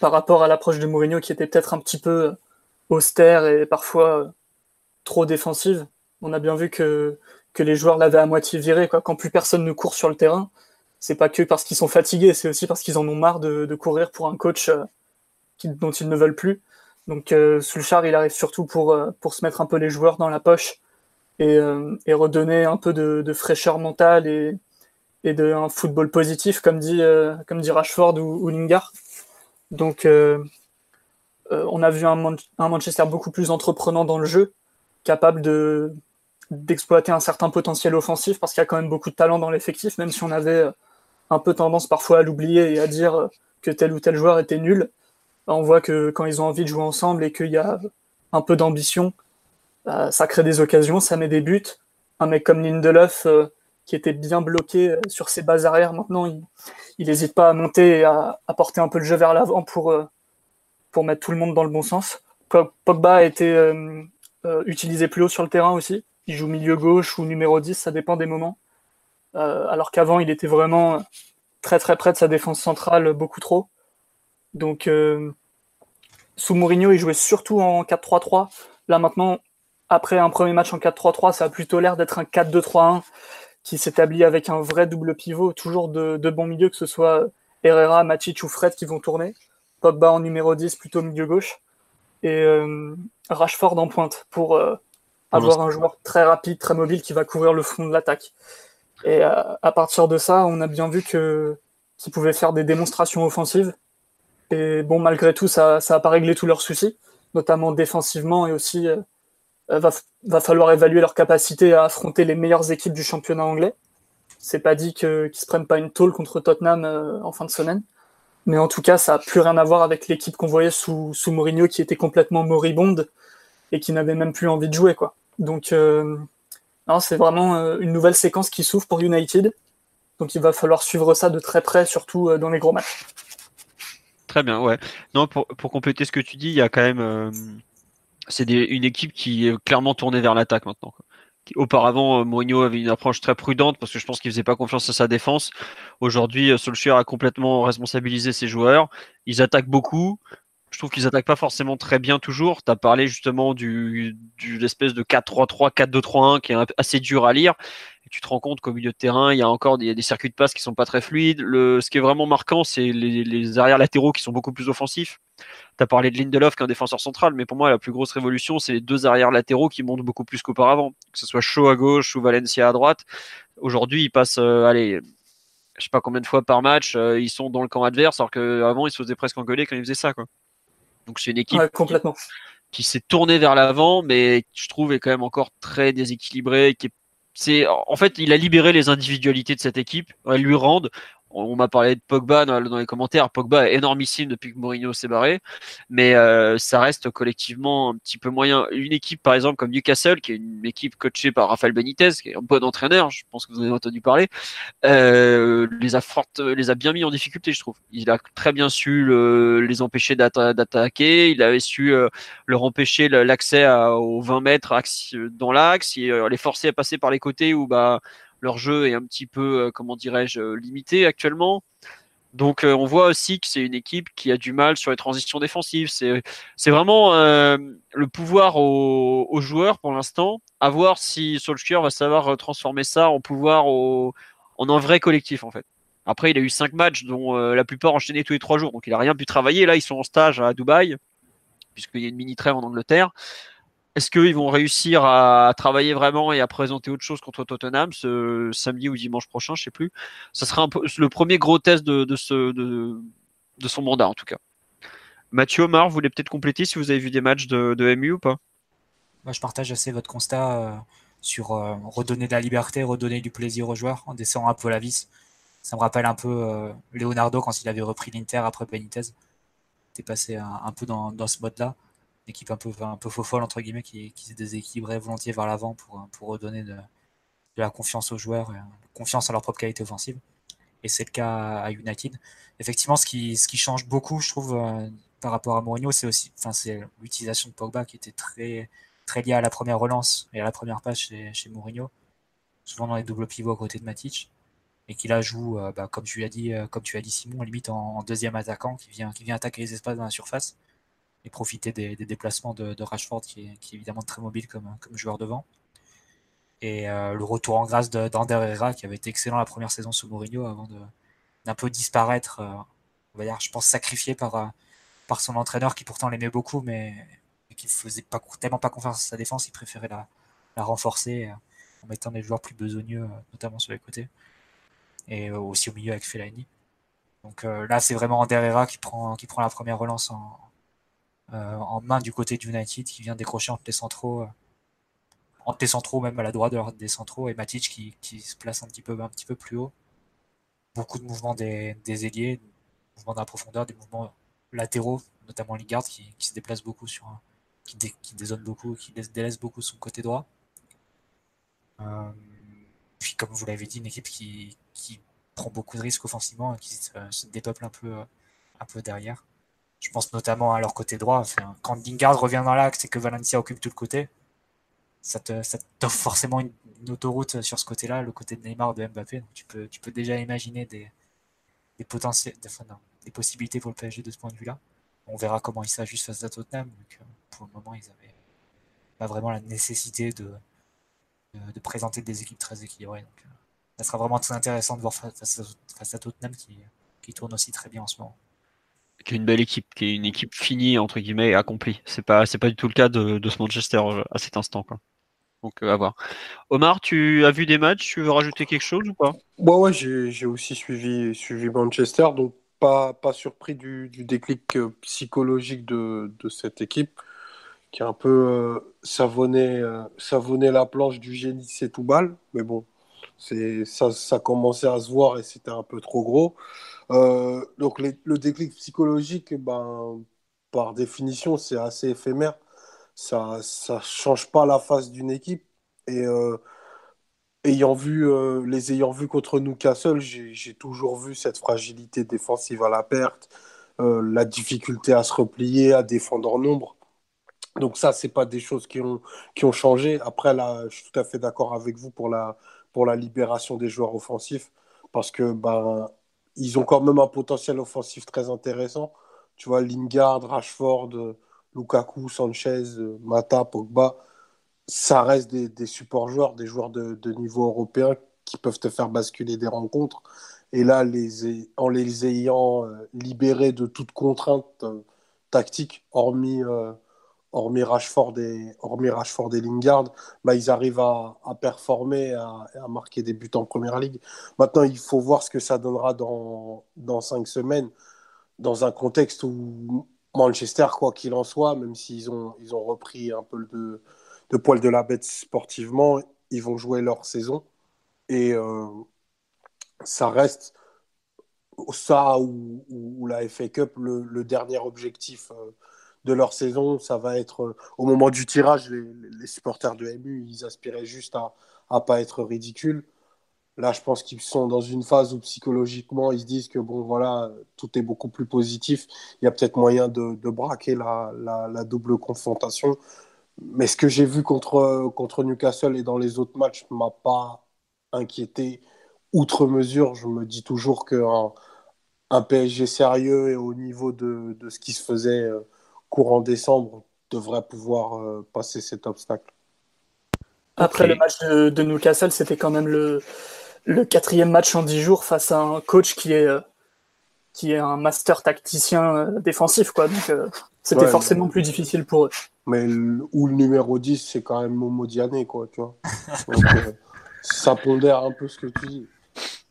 par rapport à l'approche de Mourinho qui était peut-être un petit peu austère et parfois trop défensive. On a bien vu que les joueurs l'avaient à moitié viré. Quand plus personne ne court sur le terrain, c'est pas que parce qu'ils sont fatigués, c'est aussi parce qu'ils en ont marre de, courir pour un coach euh, dont ils ne veulent plus. Donc euh, Soulchar, il arrive surtout pour, euh, se mettre un peu les joueurs dans la poche et, euh, redonner un peu de, fraîcheur mentale et, et de un football positif, comme dit, comme dit Rashford ou, ou Lingard. Donc on a vu un, Manchester beaucoup plus entreprenant dans le jeu, capable de, d'exploiter un certain potentiel offensif parce qu'il y a quand même beaucoup de talent dans l'effectif, même si on avait euh, un peu tendance parfois à l'oublier et à dire euh, que tel ou tel joueur était nul. On voit que quand ils ont envie de jouer ensemble et qu'il y a un peu d'ambition, bah, ça crée des occasions, ça met des buts. Un mec comme Lindelof, euh, qui était bien bloqué sur ses bases arrière, maintenant il n'hésite pas à monter et à, porter un peu le jeu vers l'avant pour, pour mettre tout le monde dans le bon sens. Pogba a été utilisé plus haut sur le terrain aussi il joue milieu gauche ou numéro 10, ça dépend des moments. Euh, alors qu'avant, il était vraiment très très près de sa défense centrale, beaucoup trop. Donc, euh, sous Mourinho, il jouait surtout en 4-3-3. Là maintenant, après un premier match en 4-3-3, ça a plutôt l'air d'être un 4-2-3-1 qui s'établit avec un vrai double pivot, toujours de, de bon milieu, que ce soit Herrera, Matic ou Fred qui vont tourner. Pogba en numéro 10, plutôt milieu gauche. Et euh, Rashford en pointe pour avoir un joueur très rapide, très mobile qui va couvrir le fond de l'attaque. Et euh, à, partir de ça, on a bien vu que qu'ils pouvaient faire des démonstrations offensives. Et bon, malgré tout, ça n'a pas réglé tous leurs soucis, notamment défensivement et aussi euh, va, va falloir évaluer leur capacité à affronter les meilleures équipes du championnat anglais. C'est pas dit qu'ils ne se prennent pas une tôle contre Tottenham euh, en fin de semaine. Mais en tout cas, ça n'a plus rien à voir avec l'équipe qu'on voyait sous, sous Mourinho qui était complètement moribonde et qui n'avait même plus envie de jouer. quoi. Donc, euh, c'est vraiment euh, une nouvelle séquence qui s'ouvre pour United. Donc, il va falloir suivre ça de très près, surtout euh, dans les gros matchs. Très bien, ouais. Non, pour, compléter ce que tu dis, il y a quand même. C'est une équipe qui est clairement tournée vers l'attaque maintenant. Auparavant, Mourinho avait une approche très prudente parce que je pense qu'il faisait pas confiance à sa défense. Aujourd'hui, Solskjaer a complètement responsabilisé ses joueurs. Ils attaquent beaucoup. Je trouve qu'ils attaquent pas forcément très bien toujours. Tu as parlé justement du, l'espèce de 4-3-3, 4-2-3-1 qui est assez dur à lire. Tu te rends compte qu'au milieu de terrain, il y a encore des, circuits de passe qui sont pas très fluides. Ce qui est vraiment marquant, c'est les arrières latéraux qui sont beaucoup plus offensifs. Tu as parlé de Lindelof qui est un défenseur central, mais pour moi, la plus grosse révolution, c'est les deux arrières latéraux qui montent beaucoup plus qu'auparavant. Que ce soit Shaw à gauche ou Valencia à droite. Aujourd'hui, ils passent, euh, allez, je sais pas combien de fois par match, euh, ils sont dans le camp adverse, alors qu'avant, ils se faisaient presque engueuler quand ils faisaient ça. Quoi. Donc c'est une équipe complètement. qui, s'est tournée vers l'avant, mais je trouve est quand même encore très déséquilibrée. Qui c'est en fait, il a libéré les individualités de cette équipe. Elles lui rendent on m'a parlé de Pogba dans, les commentaires. Pogba est énormissime depuis que Mourinho s'est barré, mais euh, ça reste collectivement un petit peu moyen. Une équipe, par exemple, comme Newcastle, qui est une équipe coachée par Rafael Benitez, qui est un bon entraîneur, je pense que vous en avez entendu parler, euh, les a fortes, les a bien mis en difficulté, je trouve. Il a très bien su les empêcher d'attaquer, il avait su euh, leur empêcher l'accès aux 20 mètres dans l'axe, les forcer à passer par les côtés où bah leur jeu est un petit peu, euh, comment dirais-je, euh, limité actuellement. Donc euh, on voit aussi que c'est une équipe qui a du mal sur les transitions défensives. C'est, vraiment le pouvoir aux, joueurs pour l'instant, à voir si Solskjaer va savoir transformer ça en pouvoir au, en un vrai collectif en fait. Après il a eu cinq matchs dont la plupart enchaînés tous les trois jours, donc il a rien pu travailler. Là ils sont en stage à Dubaï puisqu'il y a une mini trêve en Angleterre. Est-ce qu'ils vont réussir à travailler vraiment et à présenter autre chose contre Tottenham ce samedi ou dimanche prochain, je sais plus. Ça sera le premier gros test de, son mandat en tout cas. Mathieu Omar, vous voulez peut-être compléter si vous avez vu des matchs de, MU ou pas? Je partage assez votre constat euh, sur euh, redonner de la liberté, redonner du plaisir aux joueurs en descendant un peu la vis. Ça me rappelle un peu euh, Leonardo quand il avait repris l'Inter après Benitez. T'es passé un, peu dans ce mode-là équipe un peu, un peu faux folle, entre guillemets, qui, qui s'est déséquilibrée volontiers vers l'avant pour, pour redonner de, la confiance aux joueurs, confiance en leur propre qualité offensive. Et c'est le cas à United. Effectivement, ce qui, ce qui change beaucoup, je trouve, euh, par rapport à Mourinho, c'est aussi l'utilisation de Pogba qui était très, très liée à la première relance et à la première passe chez, chez Mourinho, souvent dans les doubles pivots à côté de Matic, et qui là joue, euh, bah, comme, tu as dit, euh, comme tu as dit Simon, limite en, deuxième attaquant qui vient, qui vient attaquer les espaces dans la surface et profiter des, déplacements de, Rashford, qui est, évidemment très mobile comme, joueur devant. Et euh, le retour en grâce d'Ander Herrera, qui avait été excellent la première saison sous Mourinho, avant d'un peu disparaître, euh, on va dire, je pense, sacrifié par, euh, par son entraîneur, qui pourtant l'aimait beaucoup, mais, qui ne faisait pas, tellement pas confiance à sa défense, il préférait la, la renforcer en mettant des joueurs plus besogneux, notamment sur les côtés, et aussi au milieu avec Fellaini. Donc là, c'est vraiment Ander Herrera qui prend, qui prend la première relance en, en main du côté du United qui vient décrocher entre les centraux, euh, entre les centraux même à la droite des centraux et Matic qui, se place un petit peu un peu plus haut. Beaucoup de mouvements des, des ailiers, mouvements dans la profondeur, des mouvements latéraux, notamment Lingard qui, qui se déplace beaucoup sur qui, dé, qui beaucoup, délaisse beaucoup son côté droit. Euh, puis comme vous l'avez dit, une équipe qui, prend beaucoup de risques offensivement et qui se, dépeuple un peu, un peu derrière. Je pense notamment à leur côté droit. quand Dingard revient dans l'axe et que Valencia occupe tout le côté, ça t'offre forcément une, autoroute sur ce côté-là, le côté de Neymar, de Mbappé. Donc tu peux, déjà imaginer des, potentiels, des possibilités pour le PSG de ce point de vue-là. On verra comment ils s'ajustent face à Tottenham. Donc, pour le moment, ils n'avaient pas vraiment la nécessité de, présenter des équipes très équilibrées. Donc, ça sera vraiment très intéressant de voir face à, Tottenham qui tourne aussi très bien en ce moment qui est une belle équipe, qui est une équipe finie entre guillemets et accomplie. C'est pas c'est pas du tout le cas de, de ce Manchester euh, à cet instant quoi. Donc euh, à voir. Omar, tu as vu des matchs, tu veux rajouter quelque chose ou pas? Ouais ouais, j'ai aussi suivi suivi Manchester, donc pas pas surpris du, du déclic euh, psychologique de, de, cette équipe qui a un peu savonné savonné la planche du génie c'est tout balle, mais bon, c'est ça ça commençait à se voir et c'était un peu trop gros. Euh, donc le déclic psychologique, ben, par définition, c'est assez éphémère. Ça ne change pas la face d'une équipe. Et euh, ayant vu, euh, les ayant vus contre Newcastle, j'ai toujours vu cette fragilité défensive à la perte, la difficulté à se replier, à défendre en nombre. Donc ça, c'est pas des choses qui ont, qui ont changé. Après, là, je suis tout à fait d'accord avec vous pour la, pour la libération des joueurs offensifs, parce que ben, ils ont quand même un potentiel offensif très intéressant. Tu vois, Lingard, Rashford, Lukaku, Sanchez, Mata, Pogba, ça reste des, des support joueurs, des joueurs de, niveau européen qui peuvent te faire basculer des rencontres. Et là, en les ayant euh, libérés de toute contrainte euh, tactique, hormis, euh, hormis, Rashford et, hormis Rashford et Lingard, bah, ils arrivent à, à performer, à, à, marquer des buts en première ligue. Maintenant, il faut voir ce que ça donnera dans, dans cinq semaines, dans un contexte où Manchester, quoi qu'il en soit, même s'ils ont, ils ont repris un peu de, de poil de la bête sportivement, ils vont jouer leur saison. Et euh, ça reste ça ou, ou, la FA Cup, le, le dernier objectif euh, de leur saison. Ça va être euh, au moment du tirage, les, supporters de MU, ils aspiraient juste à ne pas être ridicules. Là, je pense qu'ils sont dans une phase où psychologiquement, ils se disent que bon, voilà, tout est beaucoup plus positif. Il y a peut-être moyen de, de braquer la, la, la, double confrontation. Mais ce que j'ai vu contre, contre Newcastle et dans les autres matchs ne m'a pas inquiété outre mesure. Je me dis toujours qu'un un PSG sérieux et au niveau de, de, ce qui se faisait euh, courant décembre devrait pouvoir euh, passer cet obstacle. Après okay. le match de, de Newcastle, c'était quand même le, le quatrième match en dix jours face à un coach qui est, euh, qui est un master tacticien défensif. Quoi. Donc c'était ouais, forcément mais... plus difficile pour eux. Mais le, ou le numéro 10, c'est quand même Momo Diané, quoi, tu vois. Donc, euh, ça pondère un peu ce que tu dis.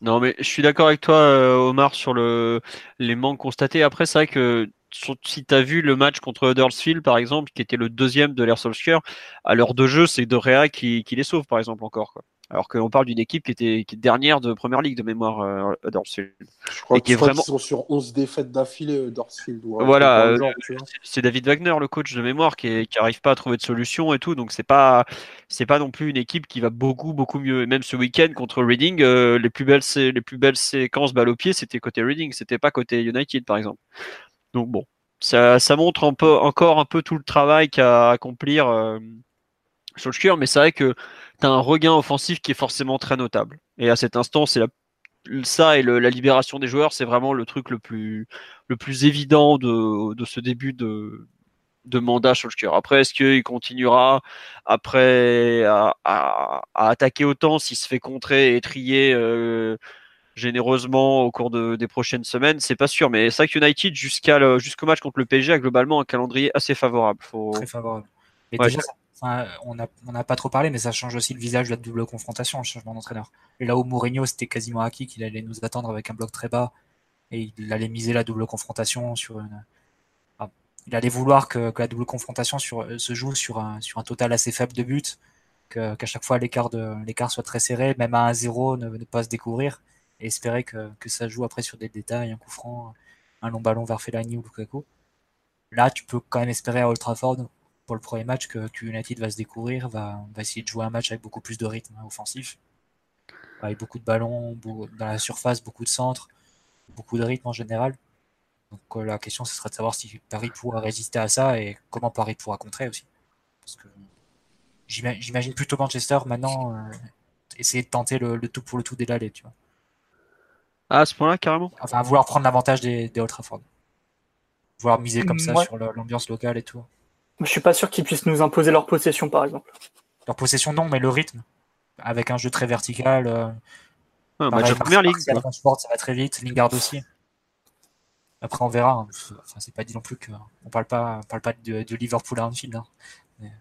Non, mais je suis d'accord avec toi, euh, Omar, sur le, les manques constatés. Après, c'est vrai que si tu as vu le match contre Huddersfield, par exemple, qui était le deuxième de l'Air Solskjaer, à l'heure de jeu, c'est De Rea qui, qui, les sauve, par exemple, encore. Quoi. Alors qu'on parle d'une équipe qui était qui est dernière de première ligue de mémoire, euh, Huddersfield. Je crois, et qui est vraiment... sont sur 11 défaites d'affilée, Huddersfield. Voilà, euh, c'est David Wagner, le coach de mémoire, qui, est, qui arrive pas à trouver de solution et tout. Donc c'est pas c'est pas non plus une équipe qui va beaucoup beaucoup mieux. Et même ce week-end contre Reading, euh, les plus belles les plus belles séquences balle au pied, c'était côté Reading, c'était pas côté United par exemple. Donc bon, ça, ça montre un peu, encore un peu tout le travail qu'a accomplir euh, mais c'est vrai que tu un regain offensif qui est forcément très notable. Et à cet instant, c'est la, ça et la libération des joueurs, c'est vraiment le truc le plus, évident de, ce début de, de mandat Solskjaer. Après, est-ce qu'il continuera après à, attaquer autant s'il se fait contrer et trier euh, généreusement au cours de, des prochaines semaines, c'est pas sûr. Mais c'est vrai que United, jusqu'à jusqu'au match contre le PSG, a globalement un calendrier assez favorable. Faut... Très favorable. Et ouais, déjà, on n'a on a pas trop parlé, mais ça change aussi le visage de la double confrontation, le changement d'entraîneur. Là où Mourinho, c'était quasiment acquis qu'il allait nous attendre avec un bloc très bas et il allait miser la double confrontation sur une. Enfin, il allait vouloir que, que, la double confrontation sur, se joue sur un, sur un total assez faible de buts, qu'à qu chaque fois l'écart soit très serré, même à 1-0, ne, ne pas se découvrir espérer que, que, ça joue après sur des détails, un coup franc, un long ballon vers Fellaini ou Lukaku. Là, tu peux quand même espérer à Old Trafford pour le premier match que, que United va se découvrir, va, va, essayer de jouer un match avec beaucoup plus de rythme offensif, avec beaucoup de ballons dans la surface, beaucoup de centres, beaucoup de rythme en général. Donc euh, la question, ce serait de savoir si Paris pourra résister à ça et comment Paris pourra contrer aussi. Parce que j'imagine plutôt Manchester maintenant euh, essayer de tenter le, le, tout pour le tout dès l'aller, tu vois. Ah, à ce point-là, carrément Enfin, vouloir prendre l'avantage des, des Old Trafford. Vouloir miser comme ça ouais. sur l'ambiance locale et tout. Je suis pas sûr qu'ils puissent nous imposer leur possession, par exemple. Leur possession, non, mais le rythme. Avec un jeu très vertical. Euh, ouais, match de première ligue. Ça va très vite. Lingard aussi. Après, on verra. Hein. Enfin, c'est pas dit non plus qu'on parle pas, on parle pas de, de Liverpool à Anfield. Hein. Mais...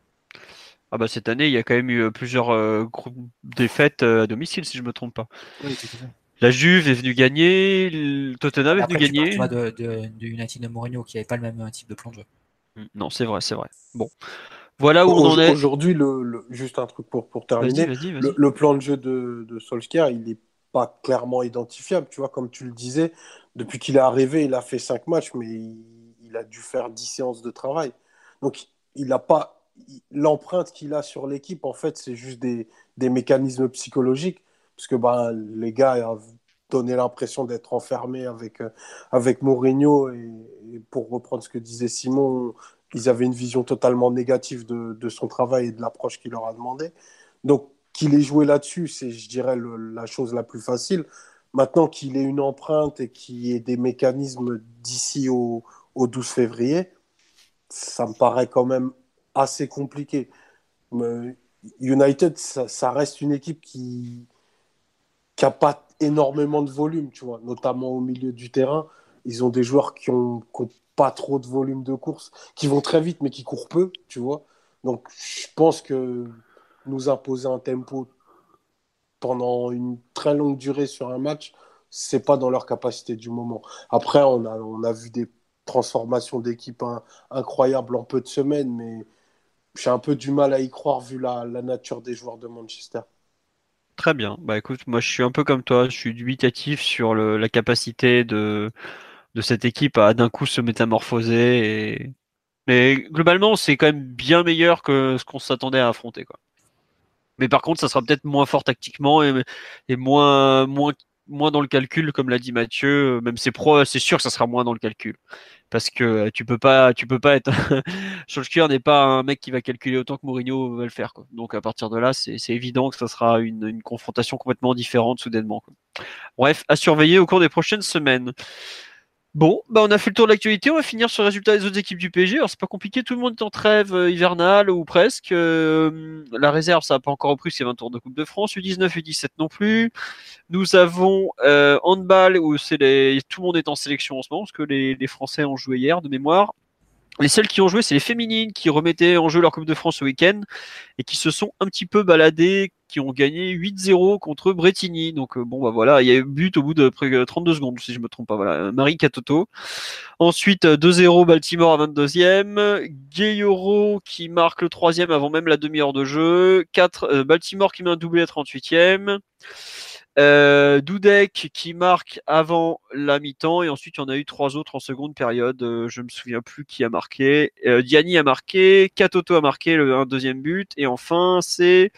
Ah bah cette année, il y a quand même eu plusieurs euh, groupes défaites euh, à domicile, si je me trompe pas. Oui, tout à fait. La Juve est venue gagner, le Tottenham est venu gagner. Tu vois, de, de, de, United de Mourinho qui n'avait pas le même type de plan de jeu. Non, c'est vrai, c'est vrai. Bon. Voilà où on en est. Aujourd'hui, le, le, juste un truc pour, pour terminer. Vas -y, vas -y, vas -y. Le, le, plan de jeu de, de Solskjaer, il n'est pas clairement identifiable. Tu vois, comme tu le disais, depuis qu'il est arrivé, il a fait 5 matchs, mais il, il, a dû faire 10 séances de travail. Donc, il n'a pas. L'empreinte qu'il a sur l'équipe, en fait, c'est juste des, des mécanismes psychologiques parce que ben, les gars donné l'impression d'être enfermés avec, euh, avec Mourinho et, pour reprendre ce que disait Simon, ils avaient une vision totalement négative de, son travail et de l'approche qu'il leur a demandé. Donc, qu'il ait joué là-dessus, c'est, je dirais, la chose la plus facile. Maintenant qu'il ait une empreinte et qu'il ait des mécanismes d'ici au, 12 février, ça me paraît quand même assez compliqué. United, ça, reste une équipe qui n'a pas énormément de volume, tu vois, notamment au milieu du terrain. Ils ont des joueurs qui ont, pas trop de volume de course, qui vont très vite mais qui courent peu, tu vois. Donc je pense que nous imposer un tempo pendant une très longue durée sur un match, c'est pas dans leur capacité du moment. Après, on a, on a vu des transformations d'équipe incroyables en peu de semaines, mais j'ai un peu du mal à y croire vu la nature des joueurs de Manchester. Très bien. Bah écoute, moi je suis un peu comme toi, je suis dubitatif sur la capacité de, de cette équipe à d'un coup se métamorphoser. Mais globalement, c'est quand même bien meilleur que ce qu'on s'attendait à affronter. Quoi. Mais par contre, ça sera peut-être moins fort tactiquement et, et moins, moins, moins dans le calcul, comme l'a dit Mathieu. Même c'est pro, c'est sûr que ça sera moins dans le calcul. Parce que tu peux pas, tu peux pas être. Solskjaer n'est pas un mec qui va calculer autant que Mourinho va le faire. Quoi. Donc à partir de là, c'est évident que ça sera une, confrontation complètement différente soudainement. Bref, à surveiller au cours des prochaines semaines. Bon, bah on a fait le tour de l'actualité, on va finir sur le résultat des autres équipes du PSG. Alors c'est pas compliqué, tout le monde est en trêve euh, hivernale ou presque. Euh, la réserve, ça n'a pas encore repris, c'est 20 tours de Coupe de France, U19, U17 non plus. Nous avons euh, handball où c'est les... tout le monde est en sélection en ce moment parce que les, les Français ont joué hier de mémoire. Les seules qui ont joué, c'est les féminines qui remettaient en jeu leur Coupe de France ce week-end et qui se sont un petit peu baladées, qui ont gagné 8-0 contre Bretigny. Donc euh, bon bah voilà, il y a eu but au bout de près 32 secondes si je me trompe pas. Voilà, Marie Catoto. Ensuite 2-0 Baltimore à 22e, Gayoro qui marque le troisième avant même la demi-heure de jeu, 4 euh, Baltimore qui met un doublé à 38e. Euh, Dudek qui marque avant la mi-temps et ensuite il y en a eu trois autres en seconde période. Euh, je me souviens plus qui a marqué. Euh, Diani a marqué, Katoto a marqué le, un deuxième but et enfin c'est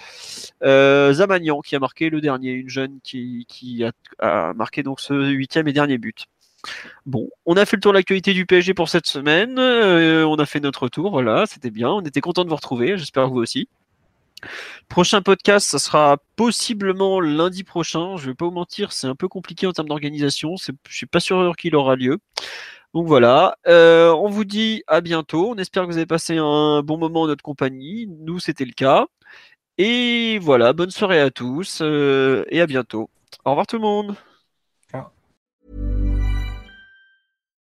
euh, Zamagnan qui a marqué le dernier, une jeune qui, a, marqué donc ce huitième et dernier but. Bon, on a fait le tour de l'actualité du PSG pour cette semaine. Euh, on a fait notre tour, voilà, c'était bien. On était content de vous retrouver. J'espère vous aussi. Prochain podcast, ça sera possiblement lundi prochain. Je vais pas vous mentir, c'est un peu compliqué en termes d'organisation. Je suis pas sûr qu'il aura lieu. Donc voilà, euh, on vous dit à bientôt. On espère que vous avez passé un bon moment en notre compagnie. Nous, c'était le cas. Et voilà, bonne soirée à tous euh, et à bientôt. Au revoir tout le monde.